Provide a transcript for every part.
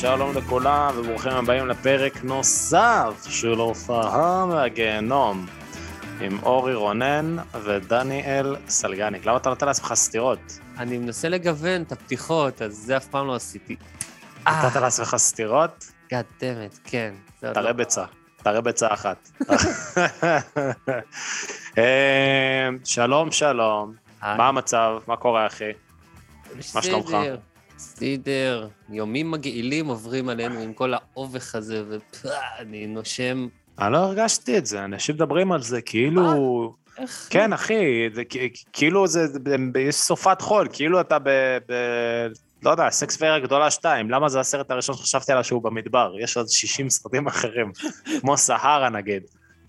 שלום לכולם וברוכים הבאים לפרק נוסף של הופעה מהגיהנום עם אורי רונן ודניאל סלגניק. למה אתה נותן לעצמך סטירות? אני מנסה לגוון את הפתיחות, אז זה אף פעם לא עשיתי. נתת לעצמך סטירות? God damn it, כן. תראה לא- ביצה, תראה ביצה אחת. אה, שלום, שלום. מה המצב? מה קורה, אחי? מה שלומך? בסדר. יומים מגעילים עוברים עלינו עם כל האובך הזה, ואני נושם... אני לא הרגשתי את זה, אנשים מדברים על זה כאילו... איך? כן, אחי, זה כאילו זה, יש סופת חול, כאילו אתה ב... ב לא יודע, סקס פיירה גדולה 2, למה זה הסרט הראשון שחשבתי עליו שהוא במדבר? יש עוד 60 סרטים אחרים, כמו סהרה נגיד,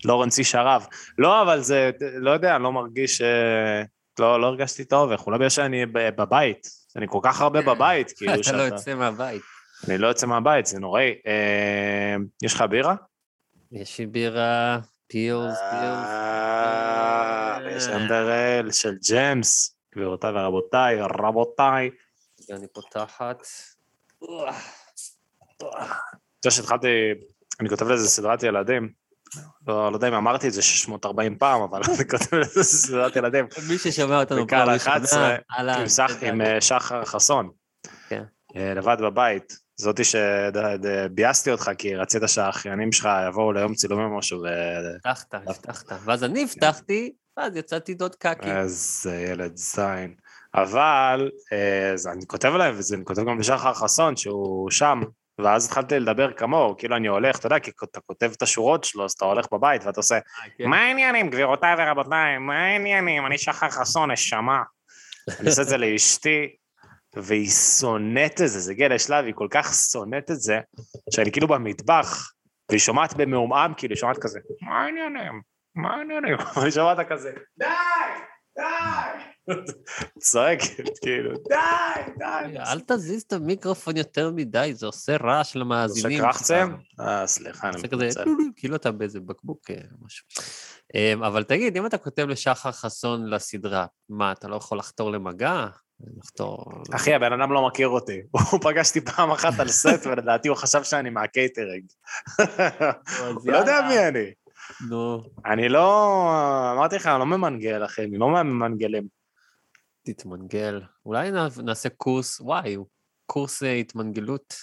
לורנס איש הרב. לא, אבל זה, לא יודע, אני לא מרגיש, אה, לא, לא הרגשתי האובך, אולי בגלל שאני בבית, אני כל כך הרבה בבית, כאילו אתה לא שאתה... יוצא מהבית. אני לא יוצא מהבית, זה נוראי. אה, יש לך בירה? יש לי בירה, פילס. אה, יש אמברל של ג'מס, גבירותיי ורבותיי, רבותיי. אני פותחת. אתה יודע שהתחלתי, אני כותב לזה סדרת ילדים, לא, לא יודע אם אמרתי את זה 640 פעם, אבל אני כותב לזה סדרת ילדים. מי ששומע אותנו פעם ראשונה, 11, אהלן. עם אה, שחר חסון. כן. אה, לבד בבית. זאתי שביאסתי אותך, כי רצית שהאחיינים שלך יבואו ליום צילומים או משהו. הבטחת, הבטחת. ואז אני הבטחתי, ואז יצאתי דוד קקי. איזה ילד זין. אבל אה, אני כותב להם, ואני כותב גם לשחר חסון שהוא שם, ואז התחלתי לדבר כמוהו, כאילו אני הולך, אתה יודע, כי אתה כותב את השורות שלו, אז אתה הולך בבית ואתה עושה, כן. מה העניינים, גבירותיי ורבותיי, מה העניינים, אני שחר חסון, נשמה. אני עושה את זה לאשתי, והיא שונאת את זה, זה הגיע לשלב, היא כל כך שונאת את זה, שאני כאילו במטבח, והיא שומעת במעומעם, כאילו, היא שומעת כזה, מה העניינים? מה העניינים? ואני שומעת כזה, די, די! צועקת, כאילו, די, די. אל תזיז את המיקרופון יותר מדי, זה עושה רעש למאזינים. קרחצם? אה, סליחה, אני עושה מתנצל. כאילו אתה באיזה בקבוק, אה, משהו. אה, אבל תגיד, אם אתה כותב לשחר חסון לסדרה, מה, אתה לא יכול לחתור למגע? לחתור... אחי, הבן אדם לא מכיר אותי. הוא פגש אותי פעם אחת על סט, ולדעתי הוא חשב שאני מהקייטרינג. הוא לא יודע מי אני. נו, אני לא... אמרתי לך, אני לא ממנגל, אחי, אני לא מהממנגלים. תתמנגל. אולי נעשה קורס, וואי, קורס אה, התמנגלות.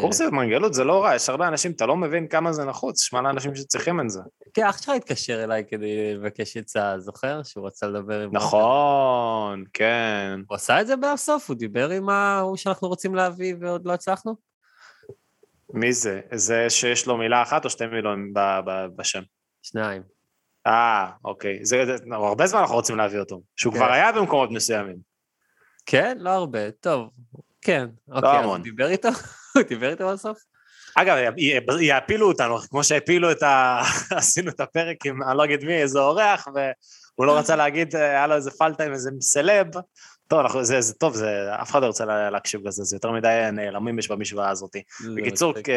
קורס התמנגלות זה לא רע, יש הרבה אנשים, אתה לא מבין כמה זה נחוץ, יש מלא אנשים שצריכים את זה. כן, אח שלך התקשר אליי כדי לבקש עצה, זוכר? שהוא רצה לדבר עם... נכון, כן. הוא עשה את זה בסוף, הוא דיבר עם ההוא שאנחנו רוצים להביא ועוד לא הצלחנו? מי זה? זה שיש לו מילה אחת או שתי מילים בשם? שניים. אה, אוקיי. זה, זה, הרבה זמן אנחנו רוצים להביא אותו. שהוא כן. כבר היה במקומות מסוימים. כן? לא הרבה, טוב. כן, לא אוקיי, המון. דיבר איתו? הוא דיבר איתו בסוף? אגב, יעפילו אותנו, כמו שהפילו את ה... עשינו את הפרק עם, אני לא אגיד מי, איזה אורח, והוא לא רצה להגיד, היה לו איזה פלטה עם איזה סלב. טוב, אנחנו, זה, זה טוב, זה, אף אחד לא לה- להקשיב לזה, זה יותר מדי נעלמים יש במשוואה הזאת. בקיצור, לא, כ-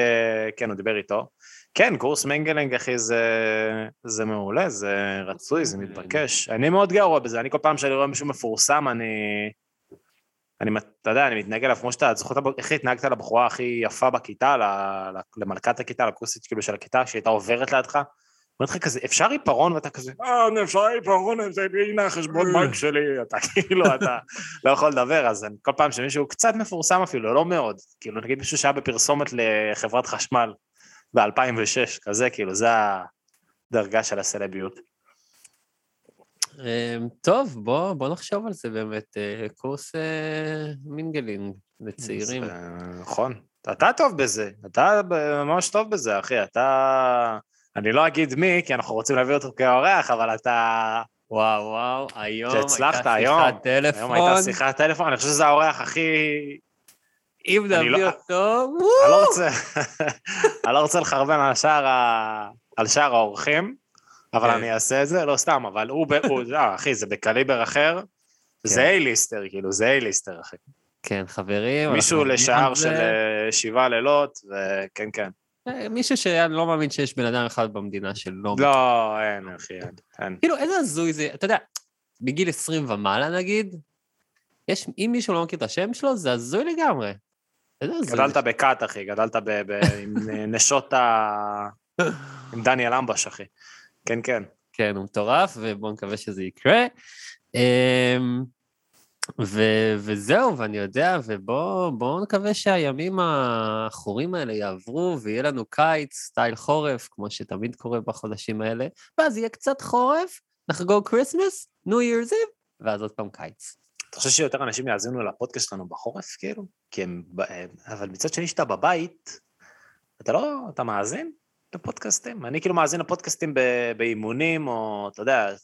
כן, הוא דיבר איתו. כן, קורס מנגלינג, אחי, זה, זה מעולה, זה רצוי, זה מתבקש. אני מאוד גרוע בזה, אני כל פעם שאני רואה מישהו מפורסם, אני... אני, אתה יודע, אני מתנהג אליו כמו שאתה, זוכר איך התנהגת לבחורה הכי יפה בכיתה, למלכת הכיתה, לקורסית כאילו של הכיתה, שהייתה עוברת לידך? אומרת לך כזה, אפשר עיפרון? ואתה כזה, אה, אפשר עיפרון, זה- הנה החשבון בנק שלי, אתה כאילו, אתה לא יכול לדבר, אז כל פעם שמישהו קצת מפורסם אפילו, לא מאוד, כאילו נגיד מישהו שהיה בפרסומת לחברת חשמל ב-2006, כזה, כאילו, זה הדרגה של הסלביות. אמ, טוב, בוא, בוא נחשוב על זה באמת, אה, קורס אה, mingling. לצעירים. נכון. אתה טוב בזה, אתה ממש טוב בזה, אחי. אתה... אני לא אגיד מי, כי אנחנו רוצים להביא אותו כאורח, אבל אתה... וואו, וואו, היום שהצלחת, הייתה היום. שיחת טלפון. היום הייתה שיחת טלפון, אני חושב שזה האורח הכי... אם נביא לא- אותו, אני לא רוצה... אני לא רוצה לחרבן על שאר האורחים, אבל כן. אני אעשה את זה, לא סתם, אבל הוא... אה, אחי, זה בקליבר אחר. זה כן. אייליסטר, כאילו, זה אייליסטר, אחי. כן, חברים. מישהו לשער של זה. אה, שבעה לילות, וכן, כן. אה, מישהו שאני לא מאמין שיש בן אדם אחד במדינה שלא... לא, אין, אחי. אין. כאילו, איזה הזוי זה, אתה יודע, בגיל 20 ומעלה נגיד, יש, אם מישהו לא מכיר את השם שלו, זה הזוי לגמרי. גדלת. בכת, אחי, גדלת עם נשות ה... עם דניאל אמבש, אחי. כן, כן. כן, הוא מטורף, ובואו נקווה שזה יקרה. אמ, ו- וזהו, ואני יודע, ובואו נקווה שהימים העכורים האלה יעברו, ויהיה לנו קיץ, סטייל חורף, כמו שתמיד קורה בחודשים האלה, ואז יהיה קצת חורף, נחגוג כריסמס, ניו יר's איב, ואז עוד פעם קיץ. אתה חושב שיותר אנשים יאזינו לפודקאסט שלנו בחורף, כאילו? כי הם... ב- אבל מצד שני, שאתה בבית, אתה לא... אתה מאזין לפודקאסטים? אני כאילו מאזין לפודקאסטים באימונים, או, אתה יודע,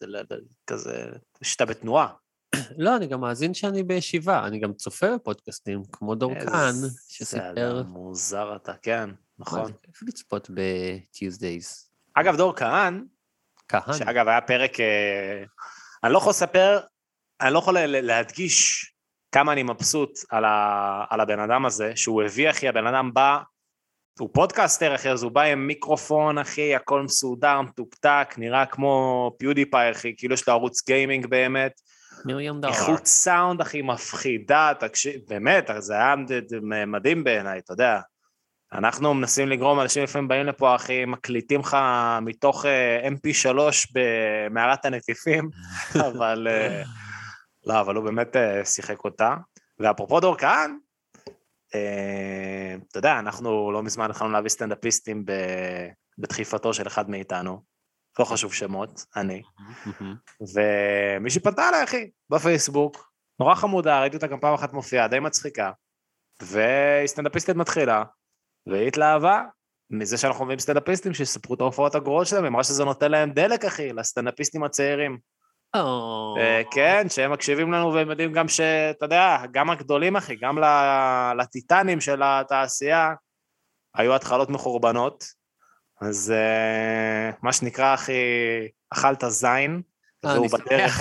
כזה... שאתה בתנועה. לא, אני גם מאזין שאני בישיבה, אני גם צופה בפודקאסטים, כמו דור כהן, איזה שסיפר... מוזר אתה, כן, נכון. לצפות ב-Tuesdays? אגב, דור כהן, כהן. שאגב, היה פרק... אה, אני לא יכול לספר, אני לא יכול להדגיש כמה אני מבסוט על, ה, על הבן אדם הזה, שהוא הביא, אחי, הבן אדם בא, הוא פודקאסטר, אחי, אז הוא בא עם מיקרופון, אחי, הכל מסודר, מתוקתק, נראה כמו PewDiePie, אחי, כאילו יש לו ערוץ גיימינג באמת. מיליון דולר. איכות סאונד, אחי, מפחידה, תקשיב, באמת, זה היה מדהים בעיניי, אתה יודע. אנחנו מנסים לגרום, אנשים לפעמים באים לפה, אחי, מקליטים לך מתוך אה, mp3 במערת הנטיפים, אבל... אה, לא, אבל הוא באמת אה, שיחק אותה. ואפרופו דור כהן, אה, אתה יודע, אנחנו לא מזמן התחלנו להביא סטנדאפיסטים בדחיפתו של אחד מאיתנו, לא חשוב שמות, אני. מהמם. ומישהי פנתה אליי, אחי, בפייסבוק, נורא חמודה, ראיתי אותה גם פעם אחת מופיעה, די מצחיקה, והיא סטנדאפיסטית מתחילה, והיא התלהבה מזה שאנחנו מביאים סטנדאפיסטים שיספרו את ההופעות הגרועות שלהם, היא אמרה שזה נותן להם דלק, אחי, לסטנדאפיסטים הצעירים. אה, כן, שהם מקשיבים לנו והם יודעים גם שאתה יודע, גם הגדולים, אחי, גם לטיטנים של התעשייה, היו התחלות מחורבנות, אז אה, מה שנקרא, אחי, אכלת זין, אה, והוא בדרך.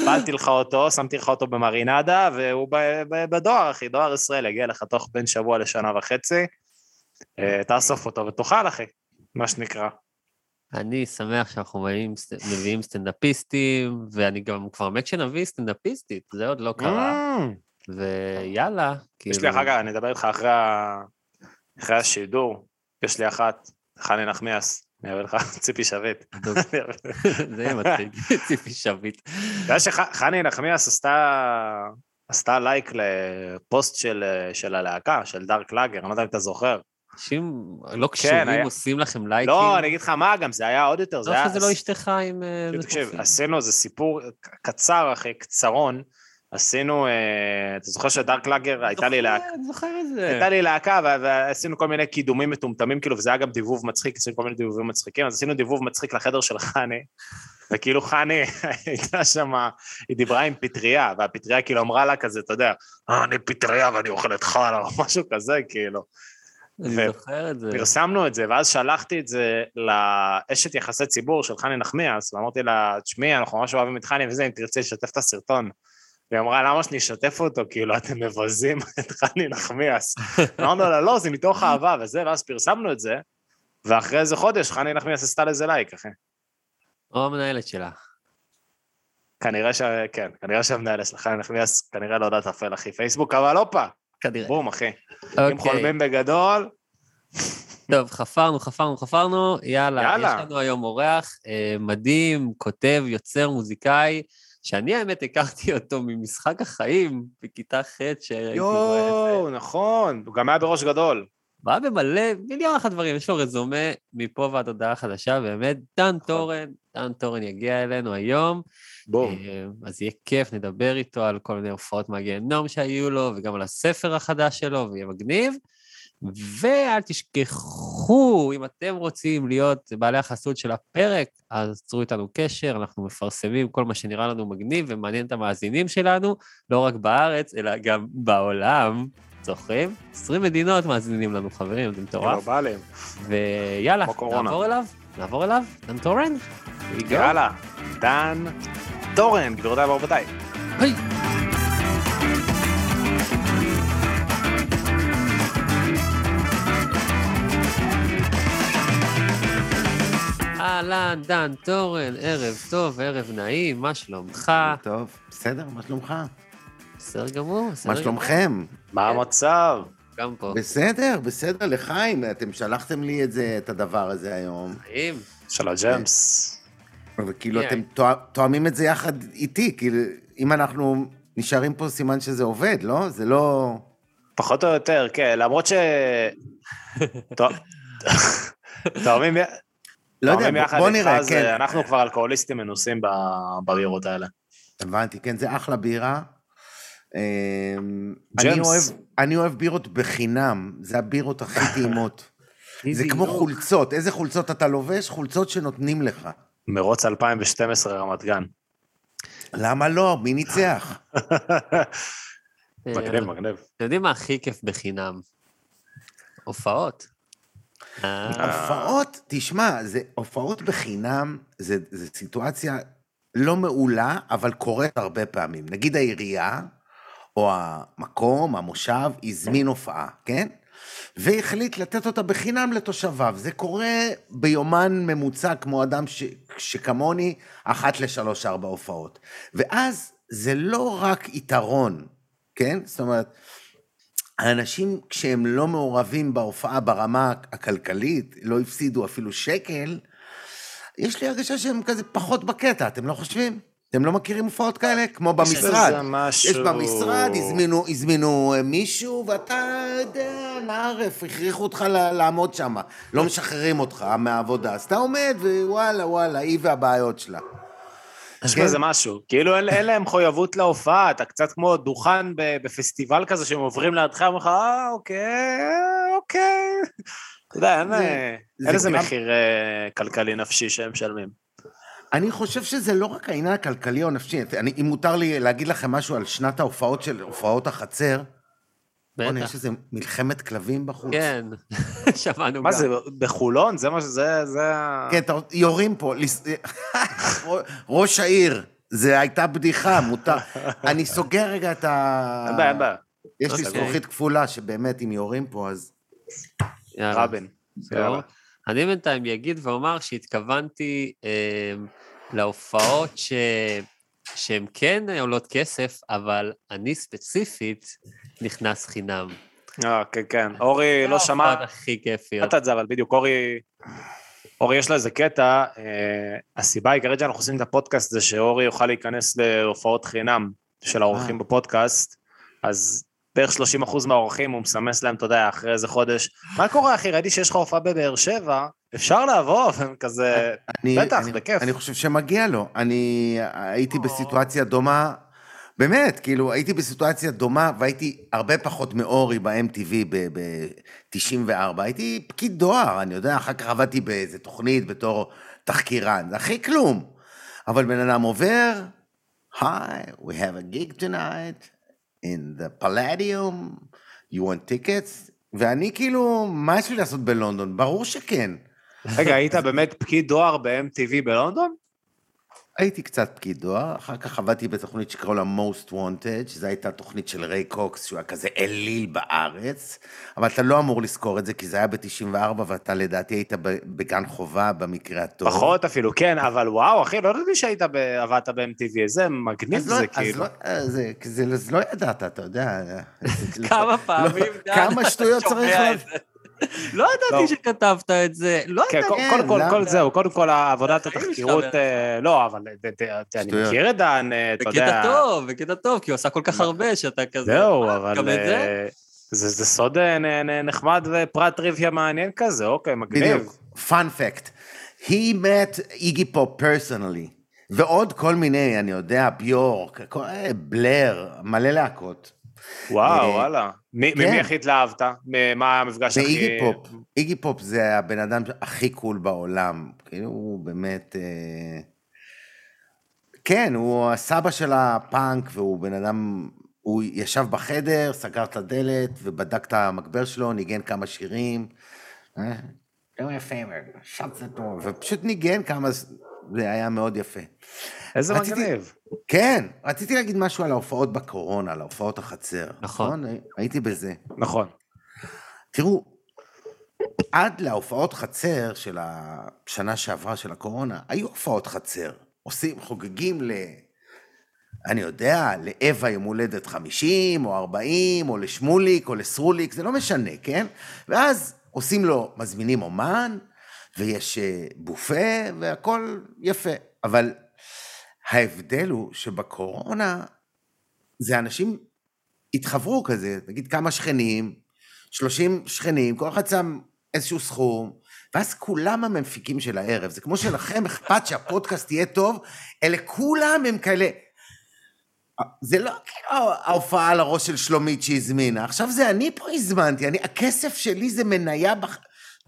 קיבלתי לך אותו, שמתי לך אותו במרינדה, והוא בדואר, אחי, דואר ישראל יגיע לך תוך בין שבוע לשנה וחצי. תאסוף אותו ותאכל, אחי, מה שנקרא. אני שמח שאנחנו מביאים, מביאים סטנדאפיסטים, ואני גם כבר מת שנביא סטנדאפיסטית, זה עוד לא קרה. Mm. ויאללה, כאילו... יש לי אחר כך, אני אדבר איתך אחרי ה- אחרי השידור, יש לי אחת, חני נחמיאס, אני אביא לך ציפי שביט. זה יהיה מצחיק, ציפי שביט. אתה יודע שחני נחמיאס עשתה, עשתה לייק לפוסט של, של הלהקה, של דארק לאגר, אני לא יודע אם אתה זוכר. אנשים לא קשורים כן, היה- עושים לכם לייקים. לא, אני אגיד לך מה גם, זה היה עוד יותר, זה לא היה... שזה לא אשתך עם... אה, תקשיב. עשינו איזה סיפור קצר אחי, קצרון, עשינו, אה, אתה זוכר שדארק לאגר הייתה לי להקה, אני זוכר את זה. הייתה לי להקה ועשינו כל מיני קידומים מטומטמים, כאילו, וזה היה גם דיבוב מצחיק, עשינו כל מיני דיבובים מצחיקים, אז עשינו דיבוב מצחיק לחדר של חני, וכאילו חני הייתה שם, היא דיברה עם פטריה, והפטריה כאילו אמרה לה כזה, אתה יודע, אה, אני פטריה ואני אוכלת חרא, או משהו כזה, כאילו. אני זוכר את זה. פרסמנו את זה, ואז שלחתי את זה לאשת יחסי ציבור של חני נחמיאס, ואמרתי לה, תשמעי, אנחנו ממש אוהבים את חני וזה, אם תרצי לשתף את הסרטון. והיא אמרה, למה שאני אשתף אותו? כאילו, אתם מבזים את חני נחמיאס. אמרנו לה, לא, זה מתוך אהבה וזה, ואז פרסמנו את זה, ואחרי איזה חודש חני נחמיאס עשתה לזה לייק, אחי. או המנהלת שלה. כנראה ש... כן, כנראה שהמנהלת של חני נחמיאס כנראה לא יודעת אפל, אחי, פייסבוק, אבל הופה, כנראה. בום, אחי. אם אוקיי. חולמים בגדול, טוב, חפרנו, חפרנו, חפרנו, יאללה. יאללה. יש לנו היום אורח אה, מדהים, כותב, יוצר, מוזיקאי, שאני האמת הכרתי אותו ממשחק החיים בכיתה ח' שהייתי. יואו, נכון, הוא גם היה בראש גדול. בא במלא, מיליון אחת דברים, יש לו רזומה מפה ועד הודעה חדשה, באמת, דן תורן, דן תורן יגיע אלינו היום. בום. אה, אז יהיה כיף, נדבר איתו על כל מיני הופעות מהגיהנום שהיו לו, וגם על הספר החדש שלו, ויהיה מגניב. ואל תשכחו, אם אתם רוצים להיות בעלי החסות של הפרק, אז צרו איתנו קשר, אנחנו מפרסמים כל מה שנראה לנו מגניב ומעניין את המאזינים שלנו, לא רק בארץ, אלא גם בעולם. זוכרים? 20 מדינות מאזינים לנו, חברים, זה מטורף. גלובליים. ויאללה. נעבור אליו? נעבור אליו? דן תורן? יאללה, דן תורן, גבירותיי ורבותיי. היי. אהלן, דן תורן, ערב טוב, ערב נעים, מה שלומך? טוב, בסדר, מה שלומך? בסדר גמור, בסדר מה גמור. שלומכם? מה המצב? גם פה. בסדר, בסדר, לחיים, אתם שלחתם לי את זה, את הדבר הזה היום, חיים. של הג'מס. וכאילו. אתם תואמים את זה יחד איתי, כאילו, אם אנחנו נשארים פה, סימן שזה עובד, לא? זה לא... פחות או יותר, כן, למרות ש... תואמים לא יודע, בוא- יחד בוא איתך, נראה, זה- כן. אנחנו כבר אלכוהוליסטים מנוסים בבירות האלה. הבנתי, כן, זה אחלה בירה. אמ, אני. אוהב, אני אוהב בירות בחינם, זה הבירות הכי טעימות. זה כמו. חולצות, איזה חולצות אתה לובש? חולצות שנותנים לך. מרוץ 2012 רמת גן. למה לא? מי ניצח? מגניב, מגניב. אתם יודעים מה הכי כיף בחינם? הופעות. אה, הופעות, תשמע, זה, הופעות בחינם, זה, זה סיטואציה לא מעולה, אבל קורית הרבה פעמים. נגיד העירייה, או המקום, המושב, הזמין הופעה, כן? והחליט לתת אותה בחינם לתושביו. זה קורה ביומן ממוצע, כמו אדם ש, שכמוני, אחת לשלוש-ארבע הופעות. ואז זה לא רק יתרון, כן? זאת אומרת, האנשים, כשהם לא מעורבים בהופעה ברמה הכלכלית, לא הפסידו אפילו שקל, יש לי הרגשה שהם כזה פחות בקטע, אתם לא חושבים? אתם לא מכירים הופעות כאלה? כמו במשרד. זה משהו- יש במשרד, הזמינו, הזמינו אה, מישהו, ואתה יודע, נערף, הכריחו אותך לעמוד שם. לא משחררים אותך מהעבודה. אז אתה עומד, ווואלה, וואלה, היא והבעיות שלה. יש כן. בזה משהו. כאילו אין אין להם מחויבות להופעה, אתה קצת כמו דוכן בפסטיבל כזה שהם עוברים לידך, אומרים לך, אה, אוקיי, אוקיי. אתה יודע, אין אה, איזה מחיר אה, כלכלי נפשי שהם משלמים. אני חושב שזה לא רק העניין הכלכלי או הנפשי. אני, אם מותר לי להגיד לכם משהו על שנת ההופעות של הופעות החצר, בוא'נה, בטח. יש איזה מלחמת כלבים בחוץ. כן, שמענו גם. מה זה, בחולון? זה מה שזה, זה... כן, אתה, יורים פה. לס- ראש העיר, זה הייתה בדיחה, מותר. אני סוגר רגע את ה... אין בעיה, אין בעיה. יש לי אוקיי. זכוכית כפולה, שבאמת, אם יורים פה, אז... יאללה. רבין. אני בינתיים אגיד ואומר שהתכוונתי אה, להופעות ש... שהן כן עולות כסף, אבל אני ספציפית נכנס חינם. אה, כן, כן. אורי לא שמע, ההופעות הכי כיפיות. שמעת את זה, אבל בדיוק, אורי... אורי, יש לה איזה קטע, אה, הסיבה העיקרית שאנחנו עושים את הפודקאסט זה שאורי יוכל להיכנס להופעות חינם של האורחים אה. בפודקאסט, אז בערך 30% מהאורחים הוא מסמס להם, אתה יודע, אחרי איזה חודש, מה קורה, אחי, ראיתי שיש לך הופעה בבאר שבע, אפשר לבוא, והם כזה, אני, בטח, אני, בכיף. אני חושב שמגיע לו. אני הייתי בסיטואציה דומה, באמת, כאילו, הייתי בסיטואציה דומה, והייתי הרבה פחות מאורי ב-MTV ב-94. הייתי פקיד דואר, אני יודע, אחר כך עבדתי באיזה תוכנית בתור תחקירן, זה הכי כלום. אבל בן אדם עובר, היי, we have a gig tonight in the Palladium, you want tickets? ואני כאילו, מה יש לי לעשות בלונדון? ברור שכן. רגע, היית באמת פקיד דואר ב-MTV בלונדון? הייתי קצת פקיד דואר, אחר כך עבדתי בתוכנית שקראו לה Most Wanted, שזו הייתה תוכנית של ריי קוקס, שהוא היה כזה אליל בארץ, אבל אתה לא אמור לזכור את זה, כי זה היה ב-94, ואתה לדעתי היית בגן חובה במקרה הטוב. פחות אפילו, כן, אבל וואו, אחי, לא ידעתי שהיית, ב- עבדת ב-MTV, איזה מגניב אז לא, זה, אז כאילו. לא, אה, זה, זה, אז לא ידעת, אתה יודע. כמה פעמים, דן, כמה שטויות צריך זה? לא לא. ידעתי שכתבת את זה, לא כן, ידעתי. קודם- קודם כל, למה? כל זהו, קודם כל עבודת התחקירות, אה, לא, אבל אני. מכיר את דן, אה, אתה יודע. בקטע טוב, בקטע טוב, כי הוא עשה כל כך הרבה שאתה כזה... זהו, "אה, אבל... גם את זה? זה, זה סוד נ- נ- נחמד ופרט טריוויה מעניין כזה, אוקיי, מגניב. בדיוק. Fun fact. He met איגי פופ personally. ועוד כל מיני, אני יודע, ביורק, בלר, מלא להקות. וואו, וואלה. מי- כן. ממי הכי התלהבת? מה המפגש הכי... ואיגי פופ, איגי פופ זה הבן אדם הכי קול בעולם. כאילו, הוא באמת... אה, כן, הוא הסבא של הפאנק, והוא בן אדם... הוא ישב בחדר, סגר את הדלת, ובדק את המגבר שלו, ניגן כמה שירים. do me a favor, shut the door, ופשוט ניגן כמה... זה היה מאוד יפה. איזה רציתי- מגניב. כן, רציתי להגיד משהו על ההופעות בקורונה, על ההופעות החצר. נכון. הייתי בזה. נכון. תראו, עד להופעות חצר של השנה שעברה של הקורונה, היו הופעות חצר. עושים, חוגגים ל... אני יודע, לאווה יום הולדת 50, או 40, או לשמוליק, או לסרוליק, זה לא משנה, כן? ואז עושים לו, מזמינים אומן, ויש אה, בופה, והכל יפה. אבל ההבדל הוא שבקורונה, זה אנשים התחברו כזה, נגיד כמה שכנים, 30 שכנים, כל אחד שם איזשהו סכום, ואז כולם המפיקים של הערב. זה כמו שלכם אכפת שהפודקאסט יהיה טוב, אלה כולם הם כאלה... זה לא כאילו ההופעה על הראש של שלומית שהזמינה, עכשיו זה אני פה הזמנתי, אני, הכסף שלי זה מניה בח,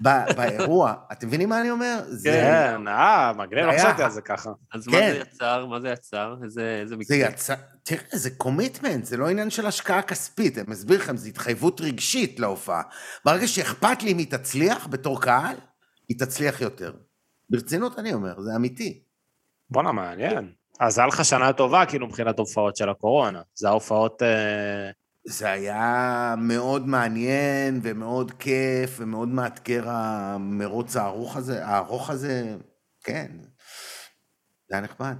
באירוע. אתם מבינים מה אני אומר? כן, אה, מגניב, לא היה- חשבתי על זה ככה. אז מה כן. זה יצר? מה זה יצר? איזה איזה זה מקרה? יצא, תראה, זה קומיטמנט, זה לא עניין של השקעה כספית, אני מסביר לכם, זו התחייבות רגשית להופעה. ברגע שאכפת לי אם היא תצליח בתור קהל, היא תצליח יותר. ברצינות אני אומר, זה אמיתי. בואנה, מעניין. אז היה לך שנה טובה, כאילו, מבחינת הופעות של הקורונה. זה ההופעות... זה היה מאוד מעניין ומאוד כיף ומאוד מאתגר המרוץ הארוך הזה, הארוך הזה, כן. זה היה נחמד.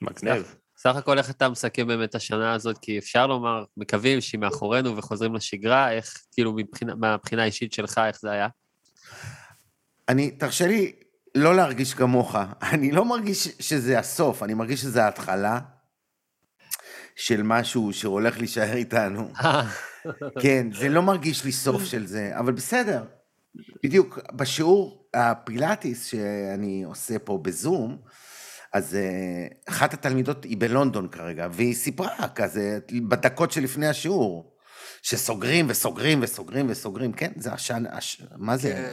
מגניב. סך הכל איך אתה מסכם באמת את השנה הזאת? כי אפשר לומר, מקווים שהיא מאחורינו וחוזרים לשגרה, איך, כאילו, מבחינה, מהבחינה האישית שלך, איך זה היה? אני, תרשה לי לא להרגיש כמוך. אני לא מרגיש שזה הסוף, אני מרגיש שזה ההתחלה של משהו שהולך להישאר איתנו. כן, זה לא מרגיש לי סוף של זה, אבל בסדר. בדיוק, בשיעור הפילאטיס שאני עושה פה בזום, אז אה, אחת התלמידות היא בלונדון כרגע, והיא סיפרה כזה, בדקות שלפני השיעור, שסוגרים וסוגרים וסוגרים וסוגרים, כן, זה השנה, הש... מה זה?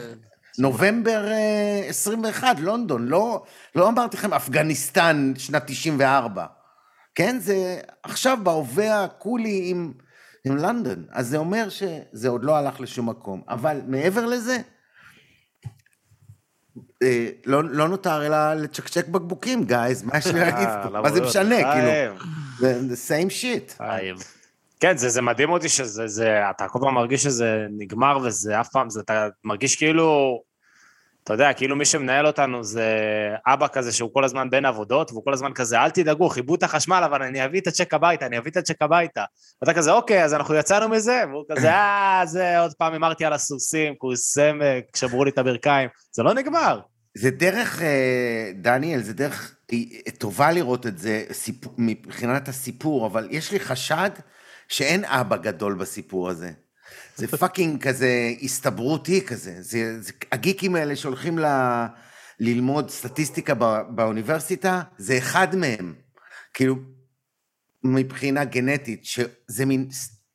נובמבר אה, 21, לונדון, לא, לא אמרתי לכם אפגניסטן שנת 94, כן? זה עכשיו בהווה הקולי עם, עם לונדון, אז זה אומר שזה עוד לא הלך לשום מקום. אבל מעבר לזה, אה, לא, לא נותר אלא לצ'קצ'ק בקבוקים, גייז, מה יש לי להגיד פה? מה זה משנה, כאילו? זה same shit. כן, זה, זה מדהים אותי שזה, זה, אתה כל פעם מרגיש שזה נגמר וזה אף פעם, זה, אתה מרגיש כאילו, אתה יודע, כאילו מי שמנהל אותנו זה אבא כזה שהוא כל הזמן בין עבודות, והוא כל הזמן כזה, אל תדאגו, חיבו את החשמל, אבל אני אביא את הצ'ק הביתה, אני אביא את הצ'ק הביתה. ואתה כזה, אוקיי, אז אנחנו יצאנו מזה, והוא כזה, אה, זה עוד פעם אמרתי על הסוסים, כוס סמק, שברו לי את הברכיים. זה לא נגמר. זה דרך, אה, דניאל, זה דרך אה, טובה לראות את זה סיפ... מבחינת הסיפור, אבל יש לי חשד שאין אבא גדול בסיפור הזה. זה fucking כזה הסתברותי כזה. זה, זה הגיקים האלה שהולכים ל... ללמוד סטטיסטיקה בא... באוניברסיטה, זה אחד מהם. כאילו, מבחינה גנטית, שזה מין,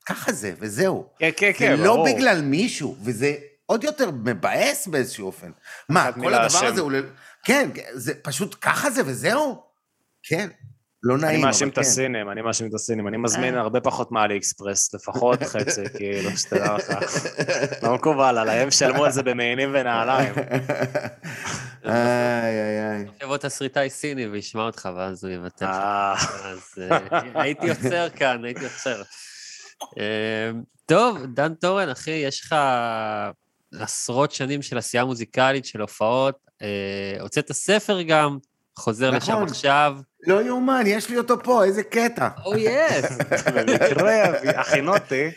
ככה זה, וזהו. כן, כן, כן, זה לא ברור. בגלל מישהו, וזה עוד יותר מבאס באיזשהו אופן. מה, כל הדבר השם. הזה הוא... ל- כן, זה פשוט ככה זה וזהו? כן, לא נעים, אני מאשים אבל את כן. הסינים, אני מאשים את הסינים, אני מזמין אה. הרבה פחות מאלי אקספרס, לפחות חצי, כאילו, שתדע לך. לא מקובל עליי, הם שלמו על זה במעינים ונעליים. איי, איי, איי. יבוא תסריטאי סיני וישמע אותך, ואז הוא יבטל לך. אה, אז אה, הייתי עוצר כאן, הייתי עוצר. טוב, דן טורן, אחי, יש לך עשרות שנים של עשייה מוזיקלית, של הופעות. הוצאת ספר גם, חוזר לשם נכון. עכשיו. לא יאומן, יש לי אותו פה, איזה קטע. או יס. במקרה, הכינותי.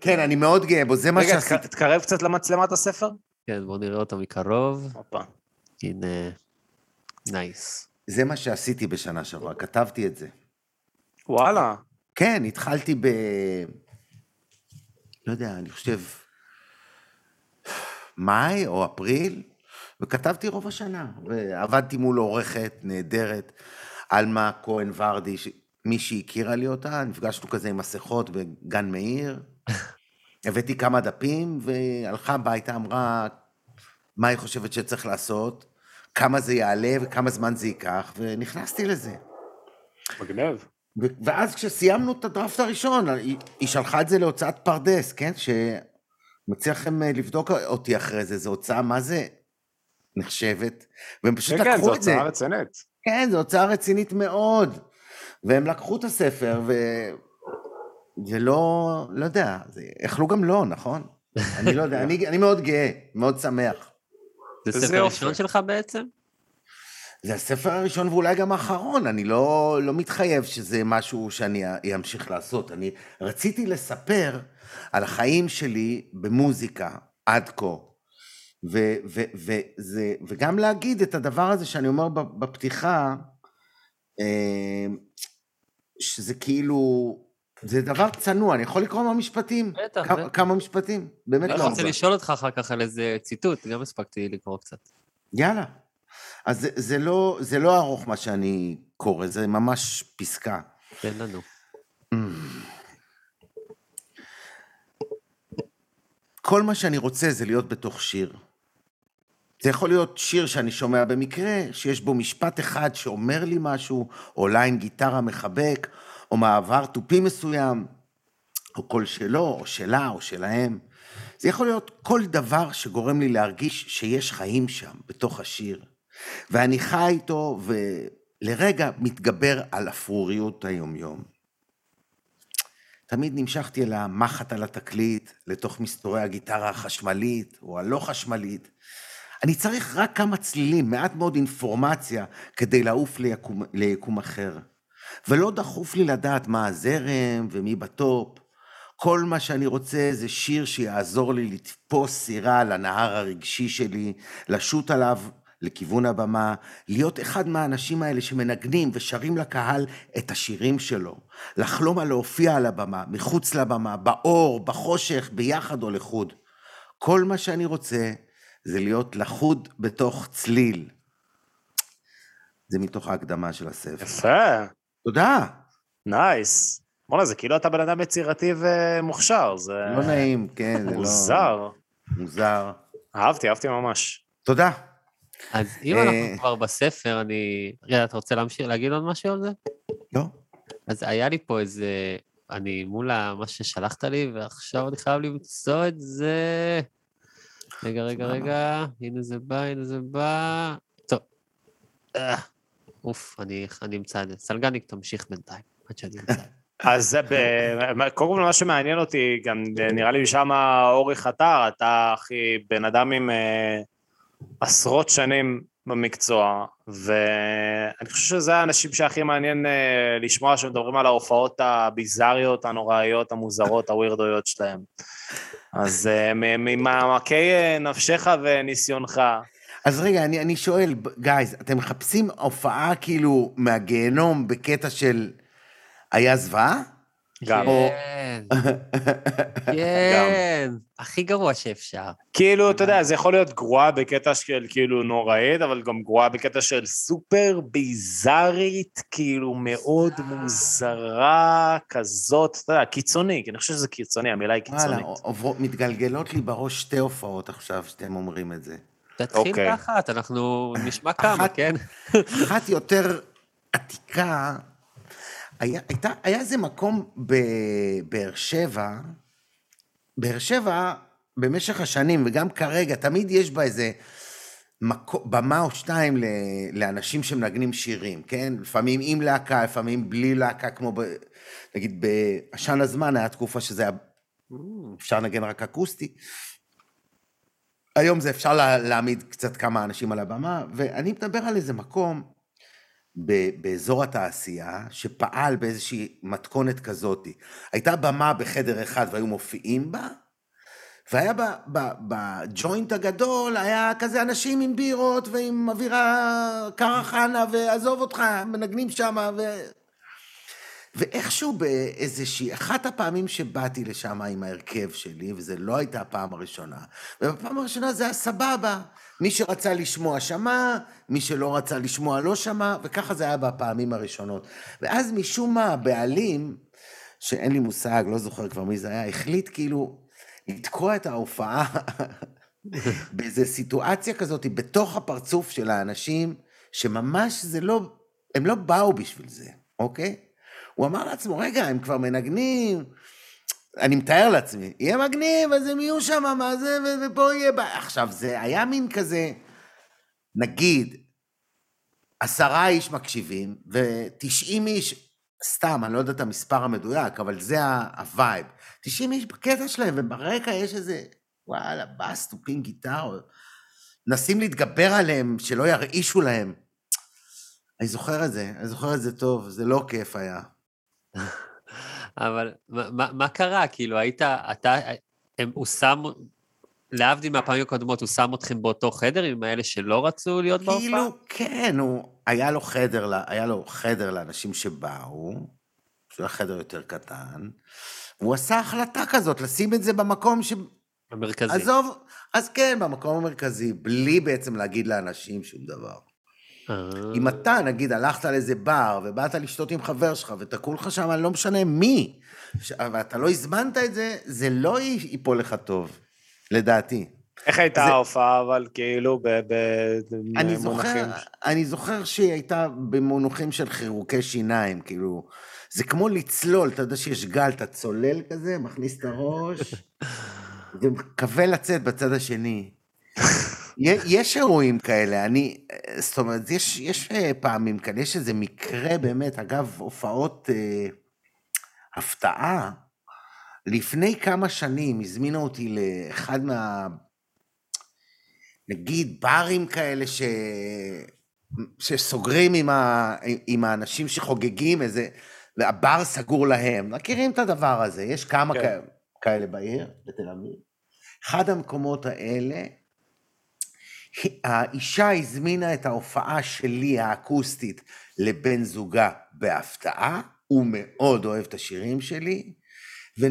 כן, אני מאוד גאה בו, זה מה רגע, שעשיתי. תק- תקרב קצת למצלמת הספר. כן, בואו נראה אותו מקרוב. הופה. הנה, נייס. זה מה שעשיתי בשנה שעברה, כתבתי את זה. וואלה. כן, התחלתי ב... לא יודע, אני חושב, מאי או אפריל, וכתבתי רוב השנה, ועבדתי מול עורכת נהדרת, עלמה כהן ורדי, ש- מי שהכירה לי אותה, נפגשנו כזה עם מסכות בגן מאיר, הבאתי כמה דפים, והלכה הביתה, אמרה מה היא חושבת שצריך לעשות, כמה זה יעלה וכמה זמן זה ייקח, ונכנסתי לזה. מגניב. ואז כשסיימנו את הדראפט הראשון, היא, היא שלחה את זה להוצאת פרדס, כן? שמציע לכם אה, לבדוק אותי אחרי זה, זו הוצאה, מה זה נחשבת? והם פשוט כן, כן, לקחו זו את זה. הוצאה רצינית. כן, זו הוצאה רצינית מאוד. והם לקחו את הספר, ו... זה לא, לא יודע, זה... יכלו גם לא, נכון? אני לא יודע, אני, אני מאוד גאה, מאוד שמח. זה ספר. ראשון שלך בעצם? זה הספר הראשון ואולי גם האחרון, אני לא, לא מתחייב שזה משהו שאני אמשיך לעשות. אני רציתי לספר על החיים שלי במוזיקה עד כה, ו, ו, וזה, וגם להגיד את הדבר הזה שאני אומר בפתיחה, אה, שזה כאילו, זה דבר צנוע, אני יכול לקרוא מהמשפטים? בטח, כמה, בטח. כמה משפטים? באמת אני לא רוצה הרבה. לשאול אותך אחר כך על איזה ציטוט, גם הספקתי לקרוא קצת. יאללה. אז זה, זה, לא, זה לא ארוך מה שאני קורא, זה ממש פסקה. תן לנו. כל מה שאני רוצה זה להיות בתוך שיר. זה יכול להיות שיר שאני שומע במקרה, שיש בו משפט אחד שאומר לי משהו, או line גיטרה מחבק, או מעבר תופים מסוים, או קול שלו, או שלה, או שלהם. זה יכול להיות כל דבר שגורם לי להרגיש שיש חיים שם, בתוך השיר. ואני חי איתו, ולרגע מתגבר על אפרוריות היומיום. תמיד נמשכתי אל המחט על התקליט, לתוך מסתורי הגיטרה החשמלית או הלא חשמלית. אני צריך רק כמה צלילים, מעט מאוד אינפורמציה, כדי לעוף ליקום, ליקום אחר. ולא דחוף לי לדעת מה הזרם ומי בטופ. כל מה שאני רוצה זה שיר שיעזור לי לתפוס סירה על הנהר הרגשי שלי, לשוט עליו לכיוון הבמה, להיות אחד מהאנשים האלה שמנגנים ושרים לקהל את השירים שלו, לחלום על להופיע על הבמה, מחוץ לבמה, באור, בחושך, ביחד או לחוד. כל מה שאני רוצה זה להיות לחוד בתוך צליל. זה מתוך ההקדמה של הספר. יפה, תודה. נייס. בוא'נה, זה כאילו אתה בן אדם יצירתי ומוכשר, זה לא נעים, כן, זה לא... מוזר. מוזר. אהבתי, אהבתי ממש. תודה. אז אם אה, אנחנו כבר בספר, אני... רגע, אתה רוצה להמשיך להגיד עוד משהו על זה? לא? אז היה לי פה איזה... אני מול מה ששלחת לי, ועכשיו אני חייב למצוא את זה. רגע, רגע. רגע, הנה זה בא, הנה זה בא. טוב. אה, אוף, אני אמצא את זה. סלגניק, תמשיך בינתיים, עד שאני אמצא. אז זה קודם כל מה שמעניין אותי, גם נראה לי משם אורי חתר, אתה אחי בן אדם עם אה, עשרות שנים במקצוע, ואני חושב שזה האנשים שהכי מעניין אה, לשמוע שמדברים על ההופעות הביזריות, הנוראיות, המוזרות, הווירדויות שלהם. אז מ- ממעמקי אה, נפשך וניסיונך, אז רגע, אני, אני שואל, גייז, אתם מחפשים הופעה כאילו מהגיהנום בקטע של היה זוועה? גם. כן, כן, הכי גרוע שאפשר. כאילו, אתה יודע, זה יכול להיות גרועה בקטע של כאילו נוראית, אבל גם גרועה בקטע של סופר ביזארית, כאילו מאוד מוזרה כזאת, אתה יודע, קיצוני, כי אני חושב שזה קיצוני, המילה היא קיצונית. מתגלגלות לי בראש שתי הופעות עכשיו שאתם אומרים את זה. תתחיל אוקיי. באחת, אנחנו נשמע כמה, כן? אחת יותר עתיקה, היה, הייתה, היה איזה מקום בבאר שבע, באר שבע, במשך השנים, וגם כרגע, תמיד יש בה איזה מקו, במה או שתיים ל, לאנשים שמנגנים שירים, כן? לפעמים עם להקה, לפעמים בלי להקה, כמו ב... נגיד בעשן הזמן, היה תקופה שזה היה אפשר לנגן רק אקוסטי. היום זה אפשר לה, להעמיד קצת כמה אנשים על הבמה, ואני מדבר על איזה מקום באזור התעשייה, שפעל באיזושהי מתכונת כזאת. הייתה במה בחדר אחד והיו מופיעים בה, והיה בג'וינט הגדול, היה כזה אנשים עם בירות ועם אווירה קרחנה, ועזוב אותך, מנגנים שם, ו... ואיכשהו באיזושהי, אחת הפעמים שבאתי לשם עם ההרכב שלי, וזו לא הייתה הפעם הראשונה, ובפעם הראשונה זה היה סבבה. מי שרצה לשמוע שמע, מי שלא רצה לשמוע לא שמע, וככה זה היה בפעמים הראשונות. ואז משום מה הבעלים, שאין לי מושג, לא זוכר כבר מי זה היה, החליט כאילו לתקוע את ההופעה באיזו סיטואציה כזאת, בתוך הפרצוף של האנשים, שממש זה לא, הם לא באו בשביל זה, אוקיי? הוא אמר לעצמו, רגע, הם כבר מנגנים, אני מתאר לעצמי, יהיה מגניב, אז הם יהיו שם, מה זה, ופה יהיה... עכשיו, זה היה מין כזה, נגיד, עשרה איש מקשיבים, ותשעים איש, סתם, אני לא יודע את המספר המדויק, אבל זה ה vibe. תשעים איש בקטע שלהם, וברקע יש איזה, וואלה, בס, תופים, גיטרה, מנסים להתגבר עליהם, שלא ירעישו להם. אני זוכר את זה, אני זוכר את זה טוב, זה לא כיף היה. אבל מה, מה- קרה? כאילו, היית, אתה, הם, הוא שם, להבדיל מהפעמים הקודמות, הוא שם אתכם באותו חדר עם האלה שלא רצו להיות בהופעה? כאילו, כן, הוא, היה לו חדר, היה לו חדר לאנשים שבאו, שהוא היה חדר יותר קטן, הוא עשה החלטה כזאת, לשים את זה במקום ש... המרכזי. עזוב, אז כן, במקום המרכזי, בלי בעצם להגיד לאנשים שום דבר. אה, אם אתה, נגיד, הלכת לאיזה בר, ובאת לשתות עם חבר שלך, ותקעו לך שם, אני לא משנה מי, ש- ואתה לא הזמנת את זה, זה לא ייפול לך טוב, לדעתי. איך הייתה זה- ההופעה, אבל כאילו, ב- ב- אני במונחים? זוכר, אני זוכר שהיא הייתה במונחים של חירוקי שיניים, כאילו, זה כמו לצלול, אתה יודע שיש גל, אתה צולל כזה, מכניס את הראש, ומקווה לצאת בצד השני. יש אירועים כאלה, אני, זאת אומרת, יש, יש אה, פעמים כאן, יש איזה מקרה באמת, אגב, הופעות אה, הפתעה, לפני כמה שנים הזמינה אותי לאחד מה... נגיד ברים כאלה ש... שסוגרים עם, ה... עם האנשים שחוגגים איזה... והבר סגור להם. מכירים את הדבר הזה, יש כמה. כן. כאלה בעיר, בתל אביב. אחד המקומות האלה, האישה הזמינה את ההופעה שלי, האקוסטית, לבן זוגה בהפתעה, הוא מאוד אוהב את השירים שלי, ו-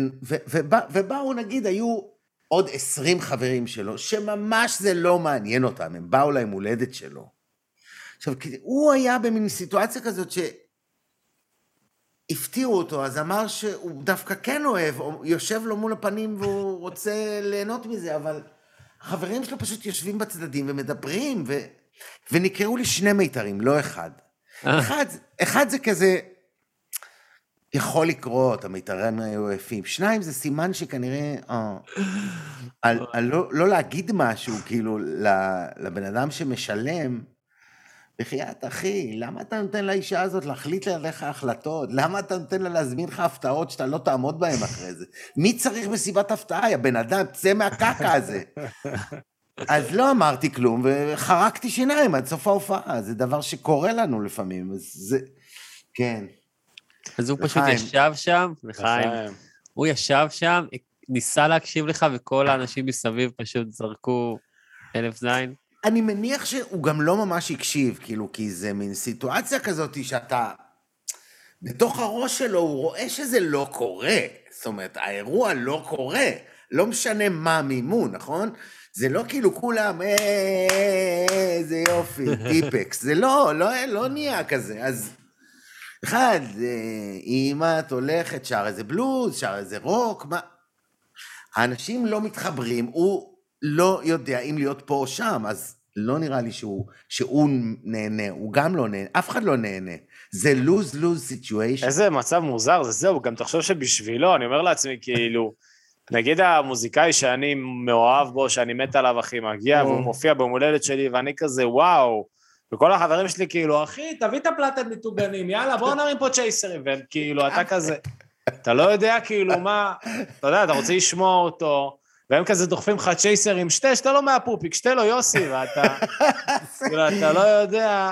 ובא- ובאו, נגיד, היו עוד עשרים חברים שלו, שממש זה לא מעניין אותם, הם באו ליום הולדת שלו. עכשיו, הוא היה במין סיטואציה כזאת ש... הפתיעו אותו, אז אמר שהוא דווקא כן אוהב, או יושב לו מול הפנים והוא רוצה ליהנות מזה, אבל החברים שלו פשוט יושבים בצדדים ומדברים, ו... ונקראו לי שני מיתרים, לא אחד. אחד, אחד זה כזה, יכול לקרות, המיתרים היו יפים. שניים, זה סימן שכנראה, אה, על, על לא, לא להגיד משהו, כאילו, לבן אדם שמשלם, בחייאת, אחי, למה אתה נותן לאישה הזאת להחליט עליך החלטות? למה אתה נותן לה להזמין לך הפתעות שאתה לא תעמוד בהן אחרי זה? מי צריך מסיבת הפתעה, יא בן אדם, צא מהקקע הזה. אז לא אמרתי כלום, וחרקתי שיניים עד סוף ההופעה, זה דבר שקורה לנו לפעמים, אז זה... כן. אז הוא פשוט לחיים. ישב שם, לחיים. הוא ישב שם, ניסה להקשיב לך, וכל האנשים מסביב פשוט זרקו אלף זין. אני מניח שהוא גם לא ממש הקשיב, כאילו, כי זה מין סיטואציה כזאת שאתה... בתוך הראש שלו הוא רואה שזה לא קורה. זאת אומרת, האירוע לא קורה. לא משנה מה המימון, נכון? זה לא כאילו כולם, "אה, איזה יופי, טיפקס. זה לא, לא, לא נהיה כזה. אז אחד, אה, אם את הולכת, שר איזה בלוז, שר איזה רוק, מה... האנשים לא מתחברים, הוא לא יודע אם להיות פה או שם, אז לא נראה לי שהוא, שהוא נהנה, הוא גם לא נהנה, אף אחד לא נהנה. זה lose-lose situation. איזה מצב מוזר זה, זהו, גם תחשוב שבשבילו, אני אומר לעצמי, כאילו, נגיד המוזיקאי שאני מאוהב בו, שאני מת עליו, אחי, מגיע, והוא מופיע ביום הולדת שלי, ואני כזה, וואו, וכל החברים שלי כאילו, אחי, תביא את הפלטת מטוגנים, יאללה, בואו נרים פה צ'ייסרים, והם כאילו, אתה כזה, אתה לא יודע כאילו מה, אתה יודע, אתה רוצה לשמוע אותו, והם כזה דוחפים לך צ'ייסרים, שתה, שתה לו מהפופיק, שתה לו יוסי, ואתה, כאילו, אתה לא יודע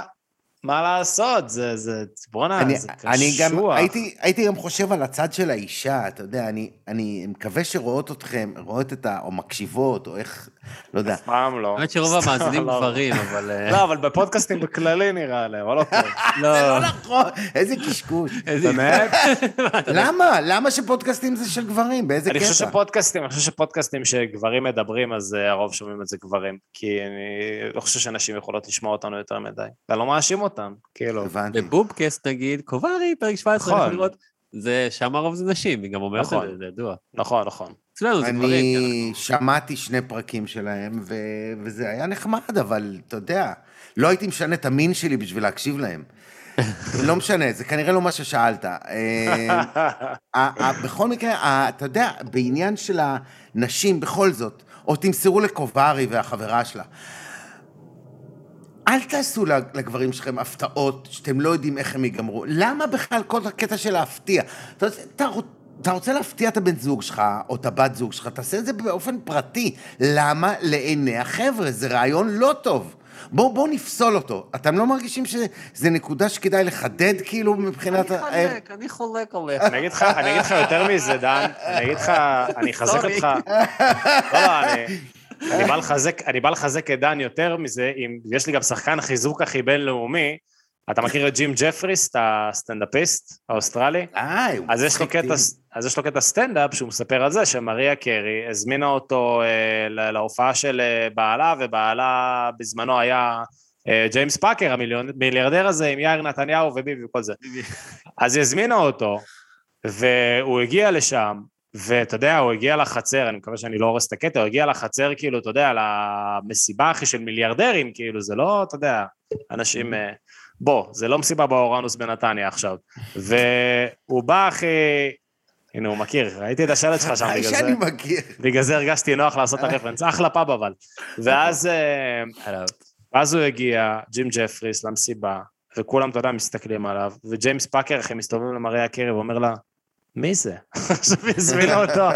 מה לעשות? זה, זה, בואנה, אני, זה קשוח. אני גם הייתי, הייתי גם חושב על הצד של האישה, אתה יודע, אני, אני מקווה שרואות אתכם, רואות את ה... או מקשיבות, או איך, לא יודע. אף פעם לא. האמת שרוב המאזינים לא. גברים, אבל... אה, לא, אבל בפודקאסטים בכללי נראה לי, אבל לא טוב. זה לא נכון, איזה קשקוש. באמת? למה? למה שפודקאסטים זה של גברים? באיזה אני קטע? חושב שפודקאסטים, אני חושב שפודקאסטים שגברים מדברים, אז אה, הרוב שומעים את זה גברים. כי אני לא חושב שנשים יכולות לשמוע אותנו יותר מדי. אני לא מאשים אותם, כאילו. הבנתי. בבובקאסט נגיד, קוברי, פרק 17, נכון. לראות. זה, שם הרוב זה נשים, היא גם אומרת את נכון. זה, זה ידוע. נכון, נכון. אצלנו זה גברים. כן. אני שמעתי שני פרקים שלהם, ו... וזה היה נחמד, אבל אתה יודע, לא הייתי משנה את המין שלי בשביל להקשיב להם. לא משנה, זה כנראה לא מה ששאלת. אה, ה- ה- בכל מקרה, אתה יודע, בעניין של הנשים, בכל זאת, או תמסרו לקוברי והחברה שלה, אל תעשו לגברים שלכם הפתעות שאתם לא יודעים איך הם ייגמרו. למה בכלל כל הקטע של להפתיע? אתה, אתה, אתה רוצה להפתיע את הבן זוג שלך, או את הבת זוג שלך, תעשה את זה באופן פרטי. למה לעיני החבר'ה? זה רעיון לא טוב. בואו בוא נפסול אותו. אתם לא מרגישים שזה נקודה שכדאי לחדד כאילו מבחינת... אני ה- חולק, אני חולק עליך. אני אגיד לך, אני אגיד לך יותר מזה, דן, אני אגיד לך, אני אחזק. אותך, לא, לא, אני, אני בא לחזק, אני בא לחזק את דן יותר מזה, אם יש לי גם שחקן חיזוק הכי בינלאומי, אתה מכיר את ג'ים ג'פריס, את הסטנדאפיסט האוסטרלי? איי, הוא אז יש לו קטע. אז יש לו קטע סטנדאפ שהוא מספר על זה שמריה קרי הזמינה אותו אה, להופעה של אה, בעלה, ובעלה בזמנו היה אה, ג'יימס פאקר, המיליארדר הזה עם יאיר נתניהו וביבי וכל זה. אז היא הזמינה אותו, והוא הגיע לשם, ואתה יודע, הוא הגיע לחצר, אני מקווה שאני לא הורס את הקטע, הוא הגיע לחצר, כאילו, אתה יודע, למסיבה אחי של מיליארדרים, כאילו, זה לא, אתה יודע, אנשים... אה, בוא, זה לא מסיבה באורנוס בנתניה עכשיו. והוא בא, אחי... הנה, הוא מכיר, ראיתי את השלט שלך שם, בגלל זה, שאני מכיר. בגלל זה הרגשתי נוח לעשות את ה reference, אחלה פאב אבל. ואז, אה, ואז הוא הגיע, ג'ים ג'פריס, למסיבה, וכולם, אתה יודע, מסתכלים עליו, וג'יימס פאקר, אחי, מסתובב למריה קרי ואומר לה, מי זה? עכשיו היא הזמינה אותו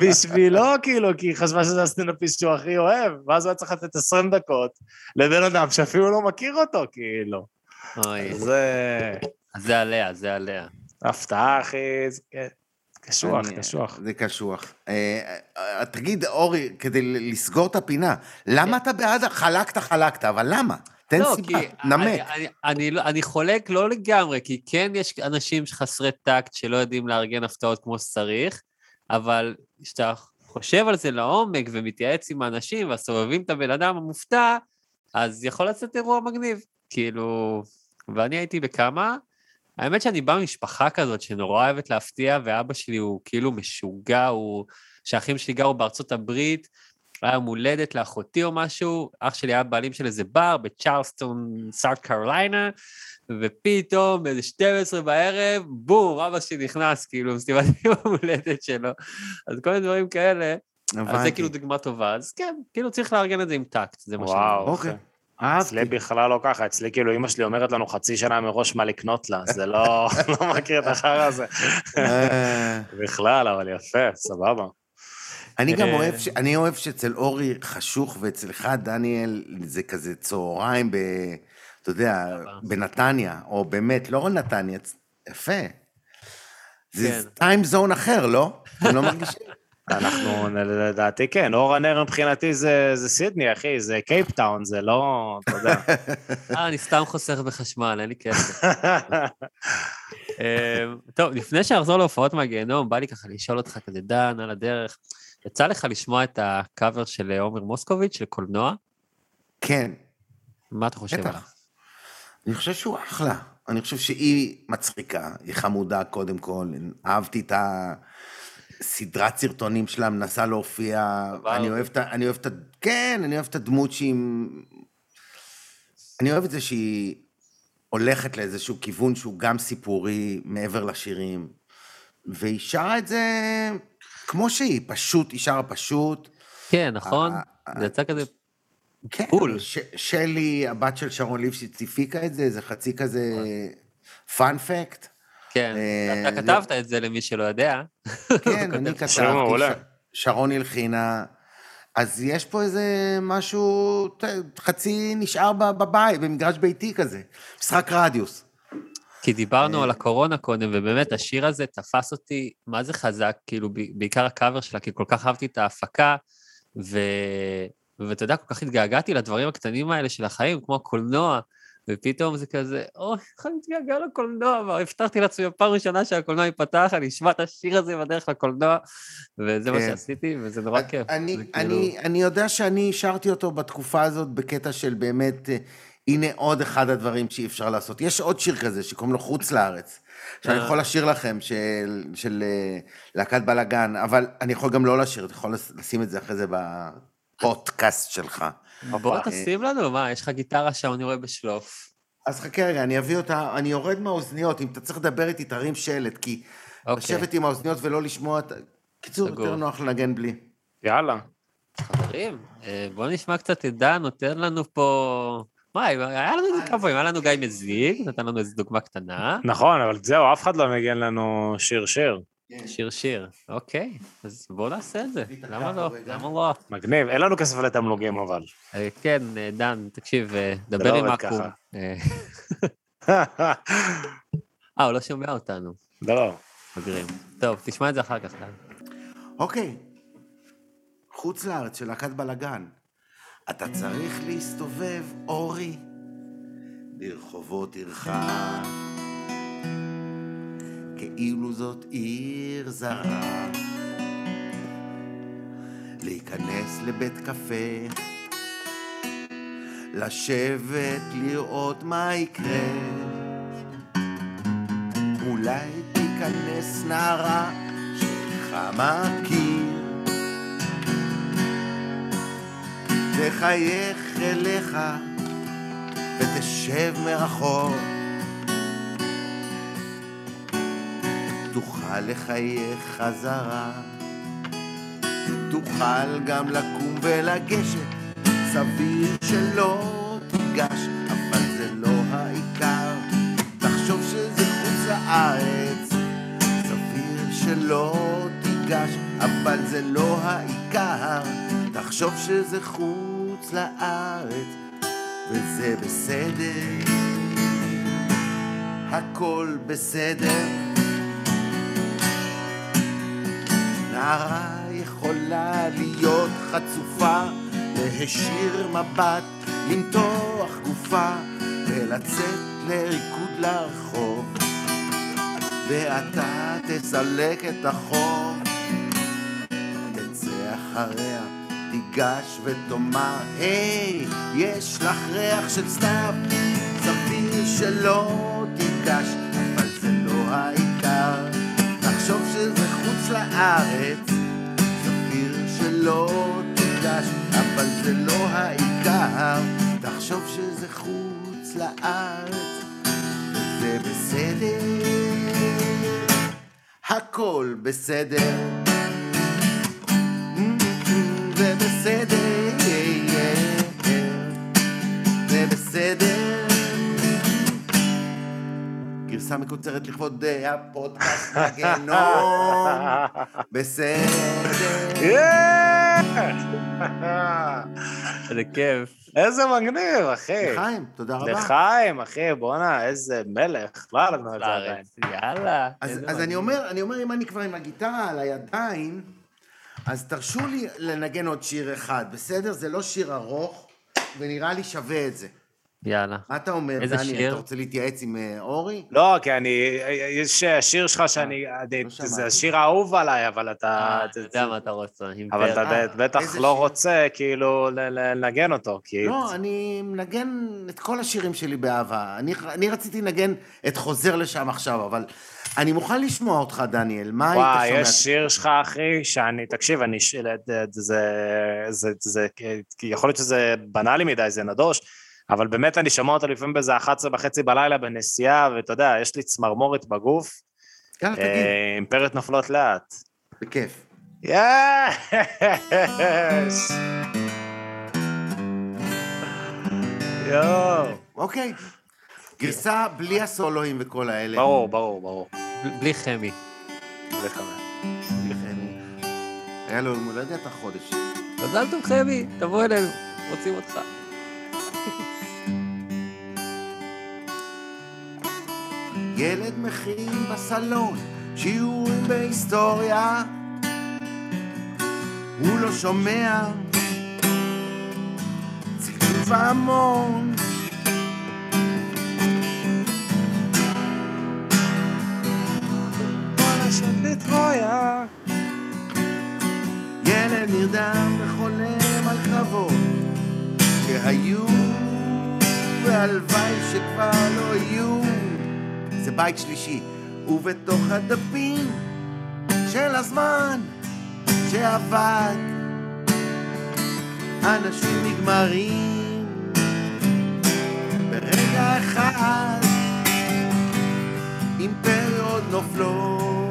בשבילו, כאילו, כי היא חשבה שזה הסטנדאפיסט שהוא הכי אוהב, ואז הוא היה צריך לתת 20 דקות לבן אדם שאפילו לא מכיר אותו, כאילו. אוי, זה זה עליה, זה עליה. הפתעה, אחי, זה קשוח, קשוח. זה קשוח. אה, אה, תגיד, אורי, כדי לסגור את הפינה, למה אתה בעד חלקת, חלקת, אבל למה? תן לא, סיבה, נמק. אני, אני, אני, לא- אני חולק לא לגמרי, כי כן יש אנשים חסרי טקט שלא יודעים לארגן הפתעות כמו שצריך, אבל כשאתה חושב על זה לעומק ומתייעץ עם האנשים והסובבים את הבן אדם המופתע, אז יכול לצאת אירוע מגניב. כאילו, ואני הייתי בכמה, האמת שאני בא ממשפחה כזאת שנורא אוהבת להפתיע, ואבא שלי הוא כאילו משוגע, הוא... שהאחים שלי גרו בארצות הברית, היה יום הולדת לאחותי או משהו, אח שלי היה בעלים של איזה בר בצ'רלסטון, סארט קרוליינה, ופתאום באיזה 12 בערב, בום, אבא שלי נכנס, כאילו, מסיבת יום הולדת שלו. אז כל מיני דברים כאלה, אז זה הבנתי. כאילו דוגמה טובה. אז כן, כאילו צריך לארגן את זה עם טקט, זה מה שאני וואו, אומר. אוקיי. אצלי בכלל לא ככה, אצלי כאילו אמא שלי אומרת לנו חצי שנה מראש מה לקנות לה, זה לא, לא מכיר את החרא הזה. אה, בכלל, אבל יפה, סבבה. אני גם אה, אוהב, ש- אני אוהב שאצל אורי חשוך, ואצלך, דניאל, זה כזה צהריים ב... אתה יודע. בנתניה, או באמת, לא נתניה, יפה. זה כן. Time zone אחר, לא? אתם לא מרגישים? אנחנו, לדעתי כן, אור הנר מבחינתי זה, זה סידני, אחי, זה קייפטאון, זה לא, אתה יודע. אה, אני סתם חוסך בחשמל, אין לי כסף. אמ, טוב, לפני שנחזור להופעות מהגיהנום, בא לי ככה לשאול אותך כזה, דן, על הדרך, יצא לך לשמוע את הקאבר של עומר מוסקוביץ', של קולנוע? כן, מה אתה חושב עליו? אני חושב שהוא אחלה. אני חושב שהיא מצחיקה, היא חמודה קודם כל. אהבתי את הסדרת סרטונים שלה, מנסה להופיע. אני אוהב את ה... אני אוהב את ה... כן, אני אוהב את הדמות שהיא... אני אוהב את זה שהיא הולכת לאיזשהו כיוון שהוא גם סיפורי מעבר לשירים. והיא שרה את זה כמו שהיא, פשוט, היא שרה פשוט. כן, נכון? זה יצא כזה... כן, בול. ש- שלי, הבת של שרון ליפשיץ, הפיקה את זה, זה חצי כזה פאנפקט. כן, אה, אתה כתבת את זה למי שלא יודע. כן, אני כתבתי, שרון הלחינה. אז יש פה איזה משהו, חצי נשאר ב- בבית, במגרש ביתי כזה. משחק רדיוס. כי דיברנו אה. על הקורונה קודם, ובאמת השיר הזה תפס אותי, מה זה חזק, כאילו, בעיקר הקאבר שלה, כי כל כך אהבתי את ההפקה, ו... ואתה יודע, כל כך התגעגעתי לדברים הקטנים האלה של החיים, כמו הקולנוע, ופתאום זה כזה, אוי, איך אני מתגעגע לקולנוע, והבטחתי לעצמי בפעם ראשונה שהקולנוע ייפתח, אני אשמע את השיר הזה בדרך לקולנוע, וזה מה כן. שעשיתי, וזה נורא כיף. אני, אני, כאילו- אני יודע שאני שרתי אותו בתקופה הזאת בקטע של באמת, אה, הנה עוד אחד הדברים שאי אפשר לעשות. יש עוד שיר כזה שקוראים לו חוץ לארץ, שאני אה. יכול לשיר לכם, של, של אה, להקת בלאגן, אבל אני יכול גם לא לשיר, אתה יכול לש- לשים את זה אחרי זה בפודקאסט שלך. בוא אה. תשים לנו, מה, יש לך גיטרה שם, אני רואה בשלוף. אז חכה רגע, אני אביא אותה, אני יורד מהאוזניות, אם אתה צריך לדבר איתי, תרים שלט, כי אוקיי, לשבת עם האוזניות ולא לשמוע. קיצור, סגור. יותר נוח לנגן בלי. יאללה. חברים, בואו נשמע קצת את דן, נותן לנו פה... מה, היה לנו את זה כמה פעמים, היה לנו גיא מזיג, נתן לנו איזו דוגמה קטנה. נכון, אבל זהו, אף אחד לא מגן לנו שיר שיר. שיר שיר, אוקיי, אז בואו נעשה את זה, למה לא? למה לא? מגניב, אין לנו כסף לתמלוגים אבל. אה, כן, אה, דן, תקשיב, אה, לא דבר עם אקו"ם. אה, אה, הוא לא שומע אותנו, לא. מגרים. טוב, תשמע את זה אחר כך, דן. אוקיי, חוץ לארץ של להקת בלאגן. אתה צריך להסתובב, אורי, ברחובות עירך, כאילו זאת עיר זרה. להיכנס לבית קפה, לשבת, לראות מה יקרה. אולי תיכנס נערה שלך מכיר, תחייך אליך ותשב מרחוק. תוכל לחייך חזרה, תוכל גם לקום ולגשת, סביר שלא תיגש, אבל זה לא העיקר. תחשוב שזה חוץ לארץ, סביר שלא תיגש, אבל זה לא העיקר. תחשוב שזה חוץ לארץ, וזה בסדר, הכל בסדר. נערה יכולה להיות חצופה, להישיר מבט, למתוח גופה, ולצאת לריקוד לרחוב. ואתה תסלק את החור, תצא אחריה, תיגש ותאמר, היי, יש לך ריח של סתיו, סביר שלא תיגש, אבל זה לא העיקר. תחשוב שזה חוץ לארץ, סביר שלא תיגש, אבל זה לא העיקר. תחשוב שזה חוץ לארץ, וזה בסדר, הכל בסדר. בסדר, זה בסדר. גרסה מקוצרת לכבוד אה, הפודקאסט הגנום, בסדר. איזה כיף. איזה מגניב, אחי. לחיים, תודה רבה. לחיים, אחי, בואנה, איזה מלך. לא היה לנו את זה עדיין. לארץ, יאללה. אז, אני. אומר, אני אומר, אם אני כבר עם הגיטרה על הידיים, אז תרשו לי לנגן עוד שיר אחד, בסדר? זה לא שיר ארוך, ונראה לי שווה את זה. יאללה. מה אתה אומר, איזה דני? שיר? אתה רוצה להתייעץ עם אה, אורי? לא, כי אני, יש שיר שלך שאני, אני- לא. זה השיר האהוב עליי, אבל אתה, אה, אתה יודע מה אתה רוצה. אבל. אתה אה, בטח לא שיר? רוצה כאילו לנגן אותו, כי... לא, אני מנגן את כל השירים שלי באהבה. אני, אני רציתי לנגן את חוזר לשם עכשיו, אבל אני מוכן לשמוע אותך, דניאל. מה היית וואי, שומע? יש שיר שלך, אחי, שאני, תקשיב, אני, ש- זה, זה, זה, זה, יכול להיות שזה בנאלי מדי, זה נדוש, אבל באמת אני שומע אותו לפעמים באיזה 11 וחצי בלילה בנסיעה, ואתה יודע, יש לי צמרמורת בגוף, יאללה, תגיד, אה, אימפריות נופלות לאט. בכיף. יס! יואו. אוקיי. גרסה בלי הסולואים וכל האלה. ברור, ברור, ברור. בלי חמי. זה חמש. היה לו יום הולדת החודש. מזל טוב חמי, תבוא אלינו, רוצים אותך. ילד מכין בסלון שיעורים בהיסטוריה הוא לא שומע צלצול פעמון ילד נרדם וחולם על קרבות שהיו והלוואי שכבר לא יהיו. זה בית שלישי ובתוך הדפים של הזמן שעבד אנשים נגמרים ברגע אחד אימפריות נופלות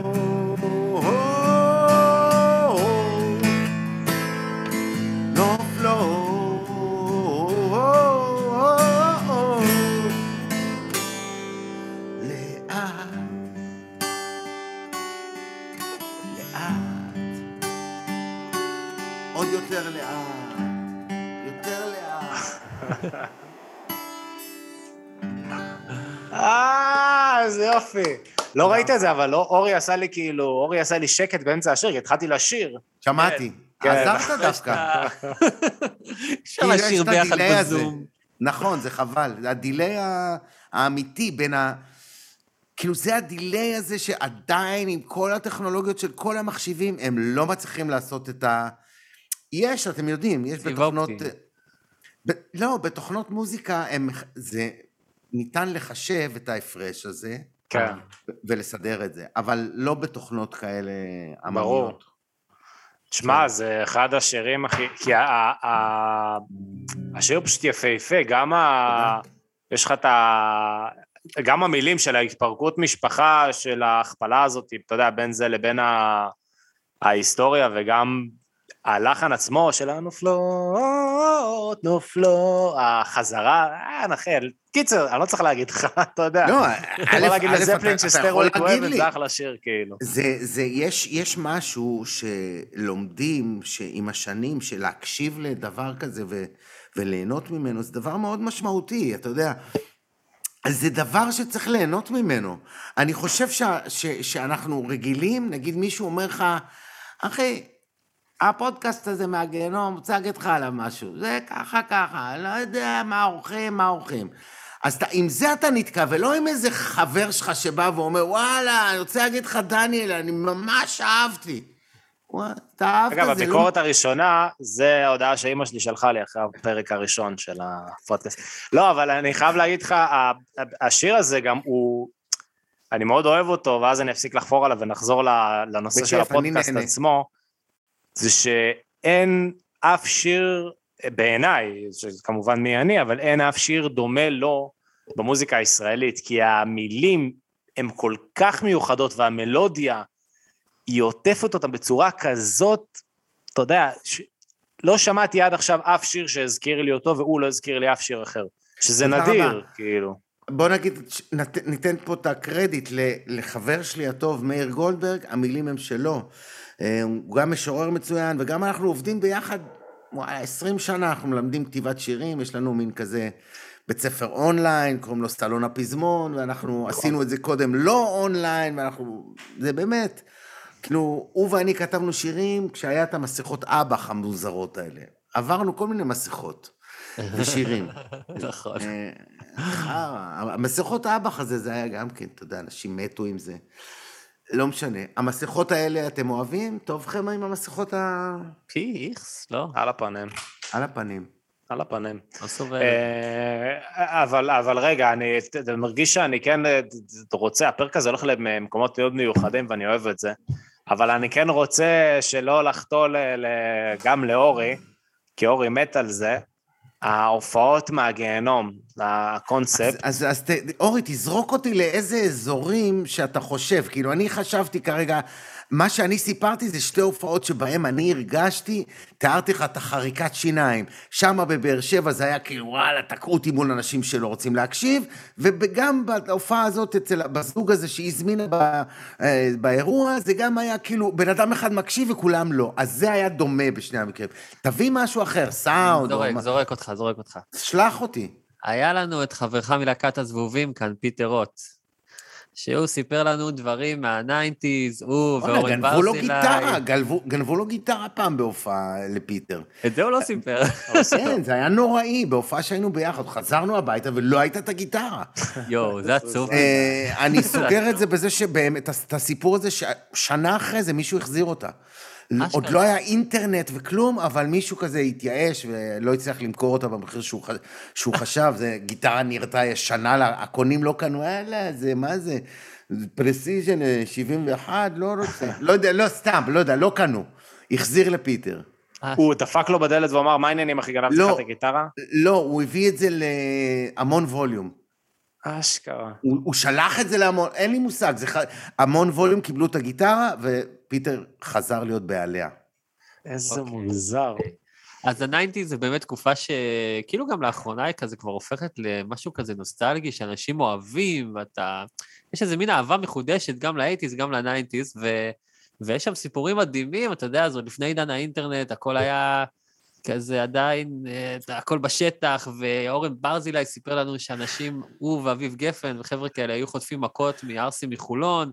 אה, איזה יופי. לא ראית את זה, אבל לא, אורי עשה לי כאילו, אורי עשה לי שקט באמצע השיר, כי התחלתי לשיר. שמעתי כן. עזרת דווקא אפשר כאילו, לשיר ביחד. בזום. נכון, זה חבל. זה ה delay האמיתי בין ה... כאילו, זה ה delay הזה שעדיין, עם כל הטכנולוגיות של כל המחשבים, הם לא מצליחים לעשות את ה... יש, אתם יודעים, יש בתוכנות... אופטי. ב... לא, בתוכנות מוזיקה הם... זה... ניתן לחשב את ההפרש הזה, כן. ולסדר את זה, אבל לא בתוכנות כאלה ברור. עממיות. תשמע, זה אחד השירים הכי... כי ה- ה- ה- השיר פשוט יפהפה, גם ה... יש לך את ה... גם המילים של ההתפרקות משפחה, של ההכפלה הזאת, אתה יודע, בין זה לבין ה... ההיסטוריה, וגם הלחן עצמו של הנופלות, נופלות, החזרה, אה, נחל. קיצר, אני לא צריך להגיד לך, אתה יודע. לא, אתה א', יכול להגיד א', לזפלין אתה- יכול להגיד אוהבת, לי. זה אחלה שיר, כאילו. זה, זה, יש, יש משהו שלומדים, שעם השנים, של להקשיב לדבר כזה ו, וליהנות ממנו, זה דבר מאוד משמעותי, אתה יודע. אז זה דבר שצריך ליהנות ממנו. אני חושב ש, ש, שאנחנו רגילים, נגיד מישהו אומר לך, אחי, הפודקאסט הזה מהגיהנום, רוצה להגיד לך עליו משהו. זה ככה ככה, לא יודע מה עורכים, מה עורכים. אז אתה, עם זה אתה נתקע, ולא עם איזה חבר שלך שבא ואומר, וואלה, אני רוצה להגיד לך, דניאל, אני ממש אהבתי. וואלה, אתה אהבת, אגב, זה לא... הביקורת הראשונה, זה ההודעה שאימא שלי שלחה לי אחרי הפרק הראשון של הפודקאסט. לא, אבל אני חייב להגיד לך, השיר הזה גם הוא... אני מאוד אוהב אותו, ואז אני אפסיק לחפור עליו ונחזור לנושא של אני הפודקאסט נהנה. עצמו, זה שאין אף שיר, בעיניי, שכמובן מי אני, אבל אין אף שיר דומה לו במוזיקה הישראלית, כי המילים הן כל כך מיוחדות, והמלודיה, היא עוטפת אותם בצורה כזאת, אתה יודע, ש... לא שמעתי עד עכשיו אף שיר שהזכיר לי אותו, והוא לא הזכיר לי אף שיר אחר. שזה נדיר, רבה. כאילו. בוא נגיד, נת, ניתן פה את הקרדיט לחבר שלי הטוב, מאיר גולדברג, המילים הם שלו. אה, הוא גם משורר מצוין, וגם אנחנו עובדים ביחד, וואלה, 20 שנה אנחנו מלמדים כתיבת שירים, יש לנו מין כזה בית ספר אונליין, קוראים לו סטלון הפזמון, ואנחנו עשינו את זה קודם לא אונליין, ואנחנו, זה באמת, כאילו, הוא ואני כתבנו שירים כשהיה את המסכות אב"ח המוזרות האלה. עברנו כל מיני מסכות ושירים. נכון. אה, חרא. המסכות האב"ח הזה, זה היה גם כן, אתה יודע, אנשים מתו עם זה. לא משנה. המסכות האלה אתם אוהבים? טוב לכם עם המסכות ה... פיכס, לא, על הפנים, על הפנים. על הפנים. לא סובל. אה, אבל, אבל רגע, אני מרגיש שאני כן אה, רוצה, הפרק הזה הולך למקומות מאוד מיוחדים ואני אוהב את זה, אבל אני כן רוצה שלא לחטוא ל- ל- גם לאורי, כי אורי מת על זה, ההופעות מהגיהנום, הקונספט, אז, אז, אז ת, אורי, תזרוק אותי לאיזה אזורים שאתה חושב. כאילו, אני חשבתי כרגע, מה שאני סיפרתי זה שתי הופעות שבהן אני הרגשתי, תיארתי לך את החריקת שיניים. שם בבאר שבע זה היה כאילו, וואלה, תקעו אותי מול אנשים שלא רוצים להקשיב, וגם בהופעה הזאת, אצל, בזוג הזה שהיא הזמינה ב, אה, באירוע, זה גם היה כאילו, בן אדם אחד מקשיב וכולם לא. אז זה היה דומה בשני המקרים. תביא משהו אחר, סאונד. זורק, או זורק אותך, זורק אותך. שלח אותי. היה לנו את חברך מלהקת הזבובים כאן, פיטר רוט, שהוא סיפר לנו דברים מה nineties, הוא ואורן גנבו לו ברזילי. גיטרה, גנבו, גנבו לו גיטרה פעם בהופעה לפיטר. את זה הוא לא סיפר. כן, זה היה נוראי, בהופעה שהיינו ביחד, חזרנו הביתה ולא הייתה את הגיטרה. יואו, זה עצוב. אה, אני סוגר את זה בזה שבאמת, את הסיפור הזה, ששנה אחרי זה מישהו החזיר אותה. עוד לא היה אינטרנט וכלום, אבל מישהו כזה התייאש ולא הצליח למכור אותה במחיר שהוא, שהוא חשב, זה גיטרה נראתה ישנה, לה, הקונים לא קנו, יאללה, זה, מה זה? Precision אה, 71, לא רוצה. לא יודע, לא, סתם, לא יודע, לא קנו. החזיר לפיטר. הוא דפק לו בדלת ואמר, מה העניינים אחי, גנבתי לא. לך את הגיטרה? לא, הוא הביא את זה להמון ווליום. אשכרה. הוא, הוא שלח את זה להמון, אין לי מושג, זה ח... המון ווליום קיבלו את הגיטרה, ופיטר חזר להיות בעליה. איזה אוקיי. מוזר. אז ה nineties זה באמת תקופה שכאילו גם לאחרונה היא כזה כבר הופכת למשהו כזה נוסטלגי, שאנשים אוהבים, ואתה... יש איזה מין אהבה מחודשת גם ל eighties, גם ל nineties, ו... ויש שם סיפורים מדהימים, אתה יודע, זה עוד לפני עידן האינטרנט, הכל היה כזה עדיין, אה, הכל בשטח, ואורן ברזילי סיפר לנו שאנשים, הוא ואביב גפן וחבר'ה כאלה היו חוטפים מכות מערסים מחולון.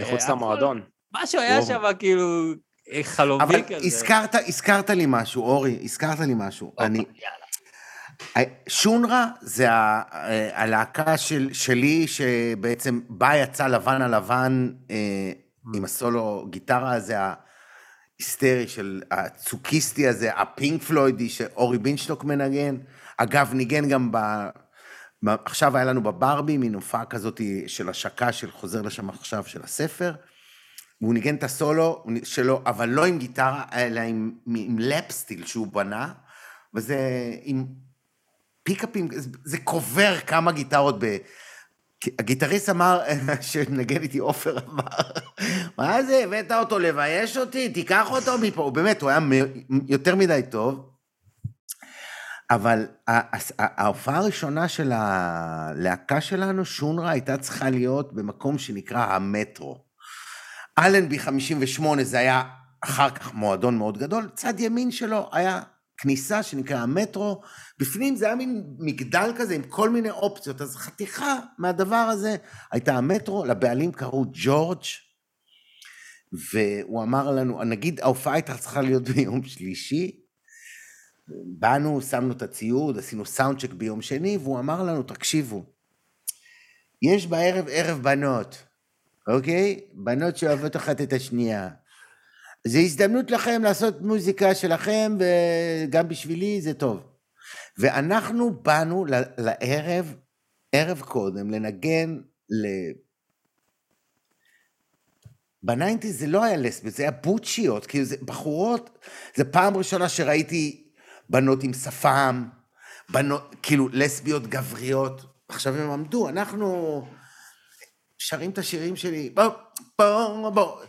מחוץ אה, הכל- למועדון. משהו היה. שם כאילו אה, חלומי אבל כזה. הזכרת, הזכרת לי משהו, אורי, הזכרת לי משהו. אוקיי, אני... יאללה. שונרה זה ה- אה, הלהקה של, שלי, שבעצם בה יצא לבן על לבן אה, עם הסולו גיטרה הזה, ההיסטרי של הצוקיסטי הזה, הפינק פלוידי שאורי בינשטוק מנגן. אגב, ניגן גם. ב- עכשיו היה לנו בברבי מין הופעה כזאת של השקה של חוזר לשם עכשיו של הספר. והוא ניגן את הסולו שלו, אבל לא עם גיטרה, אלא עם, עם לפסטיל שהוא בנה, וזה עם פיקאפים, זה- קובר כמה גיטרות ב... הגיטריסט אמר, שנגן איתי עופר אמר, מה זה, הבאת אותו לבייש אותי? תיקח אותו מפה. הוא באמת, הוא היה יותר מדי טוב. אבל ההופעה הראשונה של הלהקה שלנו, שונרה, הייתה צריכה להיות במקום שנקרא המטרו. אלנבי 58 זה היה אחר כך מועדון מאוד גדול, צד ימין שלו היה כניסה שנקרא המטרו, בפנים זה היה מין מגדל כזה עם כל מיני אופציות, אז חתיכה מהדבר הזה הייתה המטרו, לבעלים קראו ג'ורג', והוא אמר לנו, נגיד ההופעה הייתה צריכה להיות ביום שלישי, באנו, שמנו את הציוד, עשינו sound check ביום שני, והוא אמר לנו, תקשיבו, יש בערב ערב בנות, אוקיי? בנות שאוהבות אחת את השנייה. זו הזדמנות לכם לעשות מוזיקה שלכם, וגם בשבילי זה טוב. ואנחנו באנו לערב, ערב קודם, לנגן ל... ב nineties זה לא היה לסביות, זה היה בוצ'יות, כאילו זה בחורות, זה פעם ראשונה שראיתי בנות עם שפם, בנות, כאילו לסביות גבריות. עכשיו הם עמדו, אנחנו שרים את השירים שלי, בוא, בוא, בוא.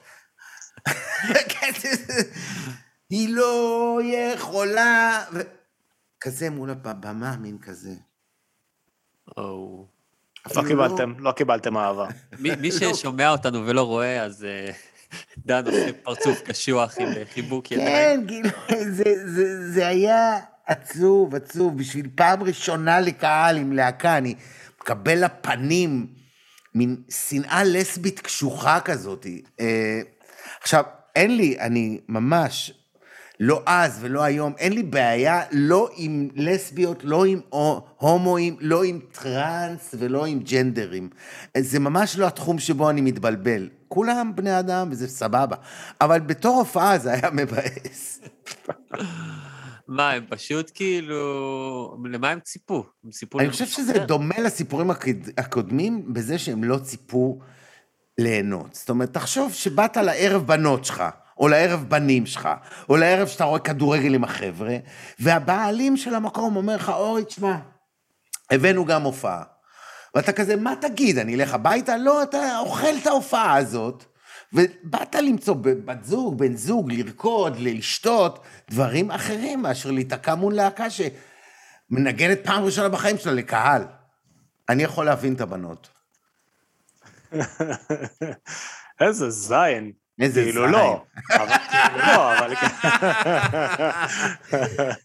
כן, היא לא יכולה, ו... כזה מול הבמה, מין כזה. או. לא קיבלתם, לא קיבלתם אהבה. מי מי ששומע אותנו ולא רואה, אז אה, דן עושה פרצוף קשוח עם אה, חיבוק ידיים. כן, כאילו, זה, זה, זה היה עצוב, עצוב, בשביל פעם ראשונה לקהל עם להקה, אני מקבל לפנים מין שנאה לסבית קשוחה כזאת. אה, עכשיו, אין לי, אני ממש, לא אז ולא היום, אין לי בעיה לא עם לסביות, לא עם הו- הומואים, לא עם טראנס ולא עם ג'נדרים. זה ממש לא התחום שבו אני מתבלבל. כולם בני אדם וזה סבבה. אבל בתור הופעה זה היה מבאס. מה, הם פשוט כאילו... למה הם ציפו? הם ציפו... אני חושב שזה. דומה לסיפורים הקד- הקודמים בזה שהם לא ציפו ליהנות. זאת אומרת, תחשוב שבאת לערב בנות שלך, או לערב בנים שלך, או לערב שאתה רואה כדורגל עם החבר'ה, והבעלים של המקום אומר לך, אורי, תשמע, הבאנו גם הופעה. ואתה כזה, מה תגיד, אני אלך הביתה? לא, אתה אוכל את ההופעה הזאת, ובאת למצוא בת זוג, בן זוג, לרקוד, לשתות, דברים אחרים מאשר להיתקע מול להקה שמנגנת פעם ראשונה בחיים שלה לקהל. אני יכול להבין את הבנות. איזה זין. איזה כאילו זין. לא. אבל כאילו לא, אבל...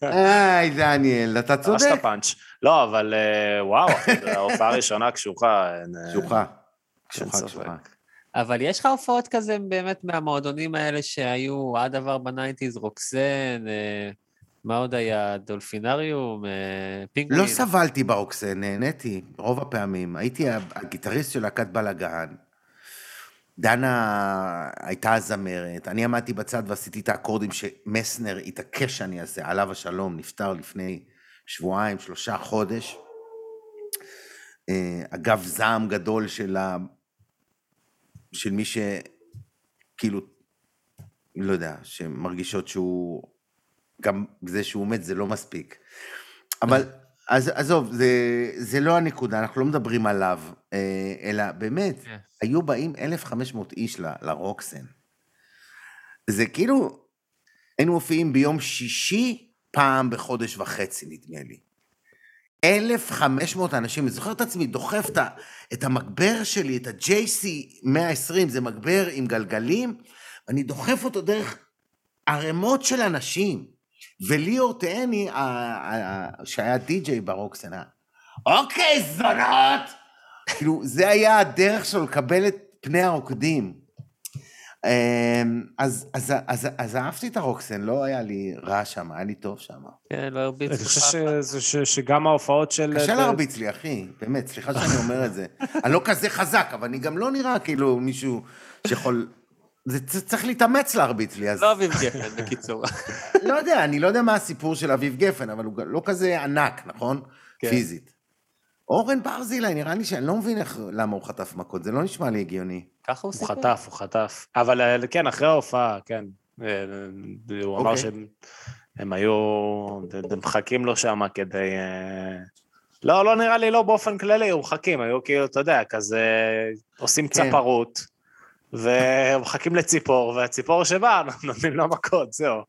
היי, דניאל, אתה ממש צודק. את הפאנץ'. לא, אבל אה, וואו, ההופעה הראשונה קשוחה. אה, קשוחה. קשוחה. קשוחה. אבל יש לך הופעות כזה באמת מהמועדונים האלה שהיו עד עבר ב nineties, רוקסן, אה, מה עוד היה? דולפינריום, אה, פינגווין. לא סבלתי ברוקסן, נהניתי רוב הפעמים. הייתי הגיטריסט של להקת בלאגן. דנה הייתה הזמרת, אני עמדתי בצד ועשיתי את האקורדים שמסנר התעקש שאני אעשה, עליו השלום, נפטר לפני שבועיים, שלושה חודש. אה, אגב, זעם גדול של. של מי ש... כאילו, לא יודע, שמרגישות שהוא... גם זה שהוא מת זה לא מספיק. אבל אז עזוב, זה, זה לא הנקודה, אנחנו לא מדברים עליו, אה, אלא באמת, כן. היו באים 1,500 איש ל- לרוקסן. זה כאילו, היינו מופיעים ביום שישי פעם בחודש וחצי, נדמה לי. 1,500 אנשים, אני זוכר את עצמי דוחף את המגבר שלי, את ה-JC 120, זה מגבר עם גלגלים, אני דוחף אותו דרך ערימות של אנשים. וליאור תהני, שהיה די-ג'יי ברוקסן, היה, אוקיי, זונות! כאילו, זה היה הדרך שלו לקבל את פני הרוקדים. אמ, אז, אז, אז, אז אהבתי את הרוקסן, לא היה לי רע שם, היה לי טוב שם. כן, לא הרביץ אני לך. חושב ש- ש- שגם ההופעות של... קשה להרביץ לי, אחי, באמת, סליחה שאני אומר את זה. אני לא כזה חזק, אבל אני גם לא נראה כאילו מישהו שיכול... זה צריך להתאמץ להרביץ לי, אז... לא אביב גפן, בקיצור. לא יודע, אני לא יודע מה הסיפור של אביב גפן, אבל הוא לא כזה ענק, נכון? כן. פיזית. אורן ברזילי, נראה לי שאני לא מבין איך, למה הוא חטף מכות, זה לא נשמע לי הגיוני. ככה הוא הוא סיפר? חטף, הוא חטף. אבל אה, כן, אחרי ההופעה, כן. אה, הוא אמר אוקיי. שהם הם היו... הם מחכים לו שם כדי... אה, לא, לא נראה לי לא באופן כללי, הוא מחכים, היו כאילו, אתה יודע, כזה עושים כן. צפרות, ומחכים לציפור, והציפור שבא, נותנים לו מכות, זהו.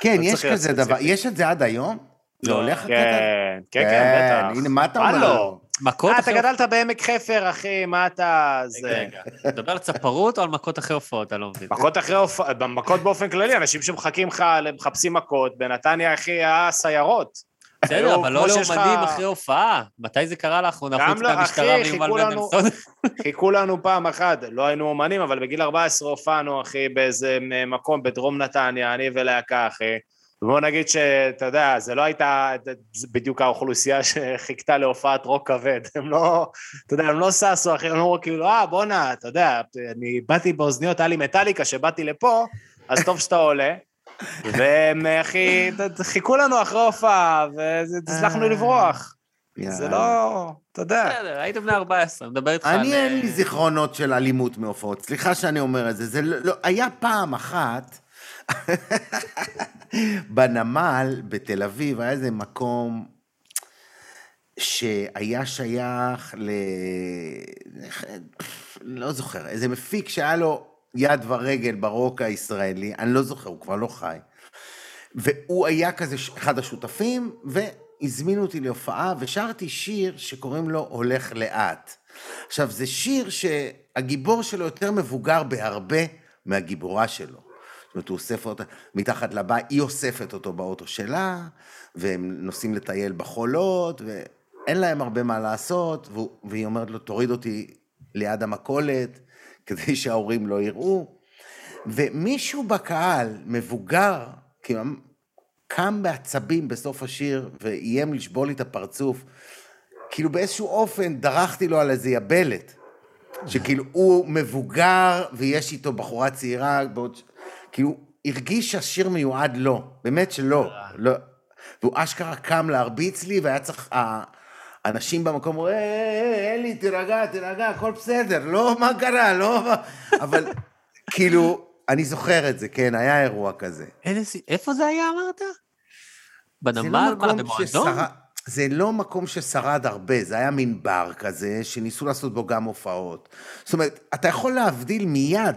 כן, לא יש כזה דבר. יש את זה עד היום? זה הולך הקטע? כן, כן, כן, בטח. הנה, מה אתה מה אומר? לא? מכות אה, אתה אחרי... גדלת בעמק חפר, אחי, מה אתה... זה... רגע, רגע. אתה מדבר על צפרות או על מכות אחרי הופעות? אני לא מבין. מכות אחרי הופעה, מכות באופן כללי, אנשים שמחכים לך, מחפשים מכות, בנתניה, אחי, היה סיירות. בסדר, אבל לא לאומנים אחרי הופעה. מתי זה קרה לאחרונה? גם חוץ לא, מהמשטרה אחי, ויובל מנדלסון? חיכו לנו פעם אחת, לא היינו אומנים, אבל בגיל 14 הופענו, אחי, באיזה מקום בדרום נתניה, אני ולהקה, אחי. ובוא נגיד שאתה יודע, זה לא הייתה בדיוק האוכלוסייה שחיכתה להופעת רוק כבד. הם לא, אתה יודע, הם לא ששו, אחי, הם אמרו כאילו, אה, בואנה, אתה יודע, אני באתי באוזניות, היה לי מטאליקה שבאתי לפה, אז טוב שאתה עולה. והם, אחי, חיכו לנו אחרי הופעה, והצלחנו לברוח. זה. לא, אתה יודע. בסדר, הייתם בני 14, מדבר איתך על... אני אין לי אה, זיכרונות של אלימות מהופעות, סליחה שאני אומר את זה, זה לא, לא, היה פעם אחת, בנמל בתל אביב, היה איזה מקום שהיה שייך ל... לא זוכר, איזה מפיק שהיה לו יד ורגל ברוק הישראלי, אני לא זוכר, הוא כבר לא חי. והוא היה כזה אחד השותפים, והזמינו אותי להופעה, ושרתי שיר שקוראים לו הולך לאט. עכשיו, זה שיר שהגיבור שלו יותר מבוגר בהרבה מהגיבורה שלו. זאת אומרת, הוא אוסף אותה מתחת לבית, היא אוספת אותו באוטו שלה, והם נוסעים לטייל בחולות, ואין להם הרבה מה לעשות, והיא אומרת לו, תוריד אותי ליד המכולת, כדי שההורים לא יראו. ומישהו בקהל, מבוגר, כאילו, קם בעצבים בסוף השיר ואיים לשבור לי את הפרצוף. כאילו באיזשהו אופן דרכתי לו על איזה יבלת. שכאילו הוא מבוגר ויש איתו בחורה צעירה, בעוד... ש- כאילו, הרגיש שהשיר מיועד לו, באמת שלא. לא. והוא אשכרה קם להרביץ לי והיה צריך... ה- אנשים במקום אמרו, "אה, אה, אה, אלי, תירגע, תירגע, הכל בסדר, לא, מה קרה, לא... אבל כאילו, אני זוכר את זה, כן, היה אירוע כזה. איפה זה היה, אמרת? זה בנמל? לא מה, במועדון? זה לא מקום ששרד הרבה, זה היה מין בר כזה, שניסו לעשות בו גם הופעות. זאת אומרת, אתה יכול להבדיל מיד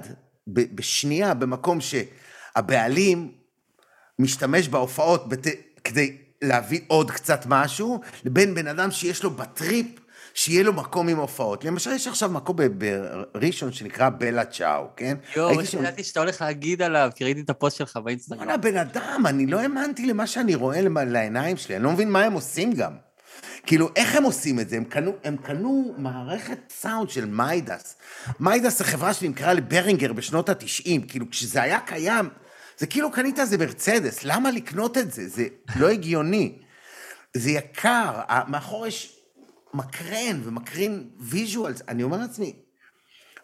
ב- בשנייה, במקום שהבעלים משתמש בהופעות בת... כדי להביא עוד קצת משהו, לבין בן אדם שיש לו בטריפ, שיהיה לו מקום עם הופעות. למשל, יש עכשיו מקום בראשון שנקרא בלה צ'או, כן? יואו, שם- ידעתי שאתה הולך להגיד עליו, כי ראיתי את הפוסט שלך באינסטגרם. בן אדם, אני לא האמנתי למה שאני רואה לעיניים שלי, אני לא מבין מה הם עושים גם. כאילו, איך הם עושים את זה? הם קנו, הם קנו מערכת סאונד של Midas. Midas זה חברה שנמכרה ל Behringer בשנות ה-90, כאילו, כשזה היה קיים, זה כאילו קנית איזה מרצדס, למה לקנות את זה? זה לא הגיוני. זה יקר, מאחור יש מקרן ומקרין visuals, אני אומר לעצמי,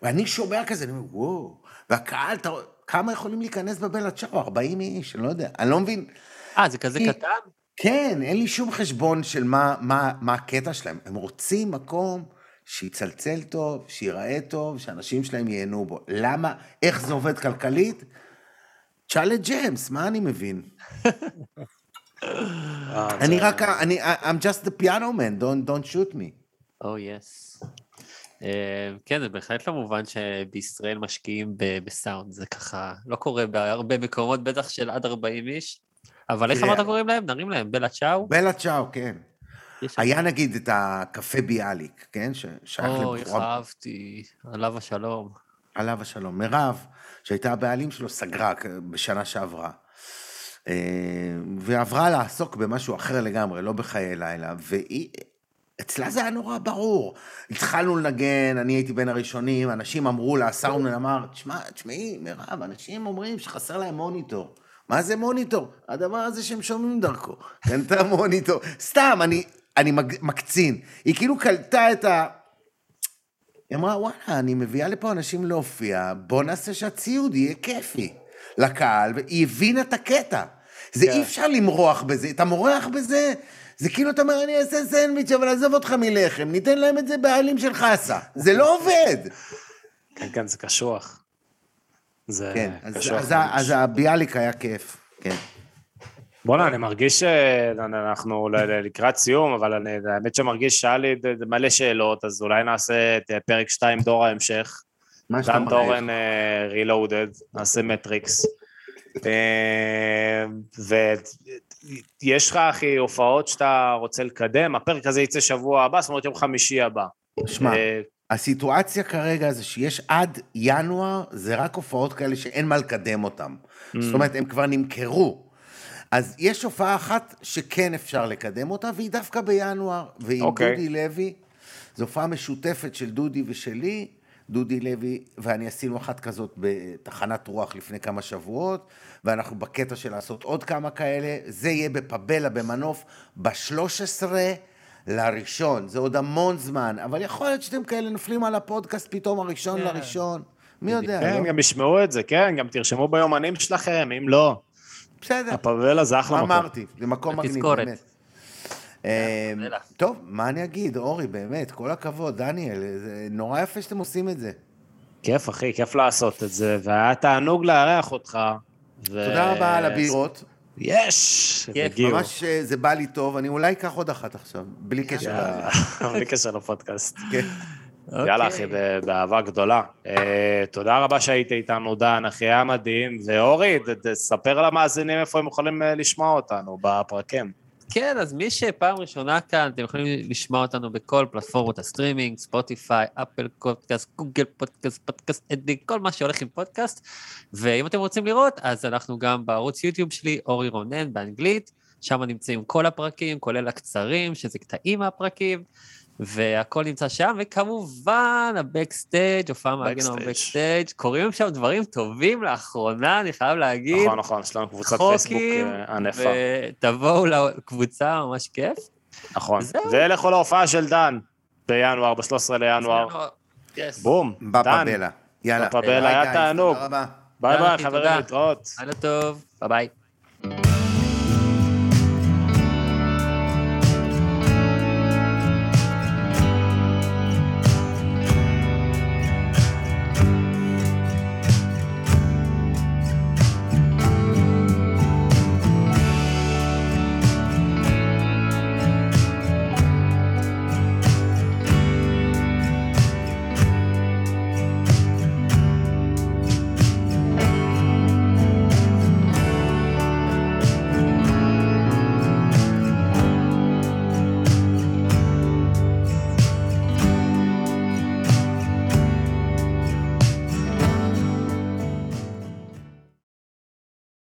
ואני שומע כזה, אני אומר, וואו, והקהל, אתה רואה, כמה יכולים להיכנס בבלה צ'או? 40 איש, אני לא יודע, אני לא מבין. אה, זה כזה כי- קטן? כן, אין לי שום חשבון של מה, מה, מה הקטע שלהם. הם רוצים מקום שיצלצל טוב, שיראה טוב, שאנשים שלהם ייהנו בו. למה, איך זה עובד כלכלית? תשאל את ג'יימס, מה אני מבין? אה, אני רק, אני, I'm just the piano man, don't, don't shoot me. או, יס. אה, כן, זה בהחלט לא מובן שבישראל משקיעים בסאונד, זה ככה לא קורה בהרבה מקומות, בטח של עד 40 איש. אבל איך אמרת קוראים להם? נרים להם, בלה צ'או? בלה צ'או, כן. היה נגיד את הקפה ביאליק, כן? ששייך אוי, איך לבחורה, אהבתי, עליו השלום. עליו השלום. מירב, שהייתה הבעלים שלו, סגרה בשנה שעברה. אה, ועברה לעסוק במשהו אחר לגמרי, לא בחיי לילה, והיא... אצלה זה היה נורא ברור. התחלנו לנגן, אני הייתי בין הראשונים, אנשים אמרו לה, הסאונדמן אמר, תשמע, תשמעי, מירב, אנשים אומרים שחסר להם מוניטור. מה זה מוניטור? הדבר הזה שהם שומעים דרכו. תן את המוניטור. סתם, אני, אני מקצין. היא כאילו קלטה את ה... היא אמרה, וואלה, אני מביאה לפה אנשים להופיע, בוא נעשה שהציוד יהיה כיפי לקהל, והיא הבינה את הקטע. זה כן. אי אפשר למרוח בזה, אתה מורח בזה, זה כאילו אתה אומר, אני אעשה סנדוויץ', אבל עזוב אותך מלחם, ניתן להם את זה בעלים של חסה. זה לא עובד. כן, כן, זה קשוח. זה כן, אז, קשוח. אז, ממש. אז הביאליק היה כיף, כן. בואנה, אני מרגיש שאנחנו ל- לקראת סיום, אבל אני, האמת שמרגיש שהיה לי מלא שאלות, אז אולי נעשה את אה, פרק 2 דור ההמשך. מה שאתה דן אומר. דורן רילואודד, נעשה מטריקס. אה, ויש לך, אחי, הופעות שאתה רוצה לקדם, הפרק הזה יצא שבוע הבא, זאת אומרת יום חמישי הבא. שמע, אה, הסיטואציה כרגע זה שיש עד ינואר, זה רק הופעות כאלה שאין מה לקדם אותן. Mm. זאת אומרת, הם כבר נמכרו. אז יש הופעה אחת שכן אפשר לקדם אותה, והיא דווקא בינואר. ועם אוקיי. דודי לוי, זו הופעה משותפת של דודי ושלי. דודי לוי ואני עשינו אחת כזאת בתחנת רוח לפני כמה שבועות, ואנחנו בקטע של לעשות עוד כמה כאלה. זה יהיה בפבלה במנוף ב-13 לראשון. זה עוד המון זמן, אבל יכול להיות שאתם כאלה נופלים על הפודקאסט פתאום הראשון כן. לראשון. מי יודע, כן, לא? גם ישמעו את זה, כן, גם תרשמו ביומנים שלכם, אם לא. בסדר. הפבלה זה אחלה מקום. אמרתי, זה מקום מגניב. באמת. אה, פבלה. טוב, מה אני אגיד, אורי, באמת, כל הכבוד, דניאל, זה נורא יפה שאתם עושים את זה. כיף, אחי, כיף לעשות את זה, והיה תענוג לארח אותך. ו- תודה רבה על הבירות, יש! כיף, הגיעו. ממש אה, זה בא לי טוב, אני אולי אקח עוד אחת עכשיו, בלי קשר. בלי קשר לפודקאסט. כן. יאללה, אחי, ב- באהבה גדולה. אה, תודה רבה שהיית איתנו, דן, אחי, היה מדהים. ואורי, תספר למאזינים איפה הם יכולים אה, לשמוע אותנו בפרקים. כן, אז מי שפעם ראשונה כאן, אתם יכולים לשמוע אותנו בכל פלטפורמות הסטרימינג, ספוטיפיי, Apple Podcast, Google Podcast, Podcast Addict, כל מה שהולך עם פודקאסט. ואם אתם רוצים לראות, אז אנחנו גם בערוץ יוטיוב שלי, אורי רונן, באנגלית, שם נמצאים כל הפרקים, כולל הקצרים, שזה קטעים מהפרקים, והכל נמצא שם, וכמובן, הבקסטייג', הופעה מהגנום Backstage. בקסטייג', קורים שם דברים טובים לאחרונה, אני חייב להגיד. נכון, נכון, יש לנו קבוצת פייסבוק אה, ענפה. ותבואו לקבוצה, ממש כיף. נכון. זהו. ולכו להופעה של דן בינואר, ב-13 לינואר. בום, דן. בבלה. יאללה. בבלה, ביי, היה תענוג. ביי יאללה, ביי, חברים, תודה. להתראות. לילה טוב, ביי ביי.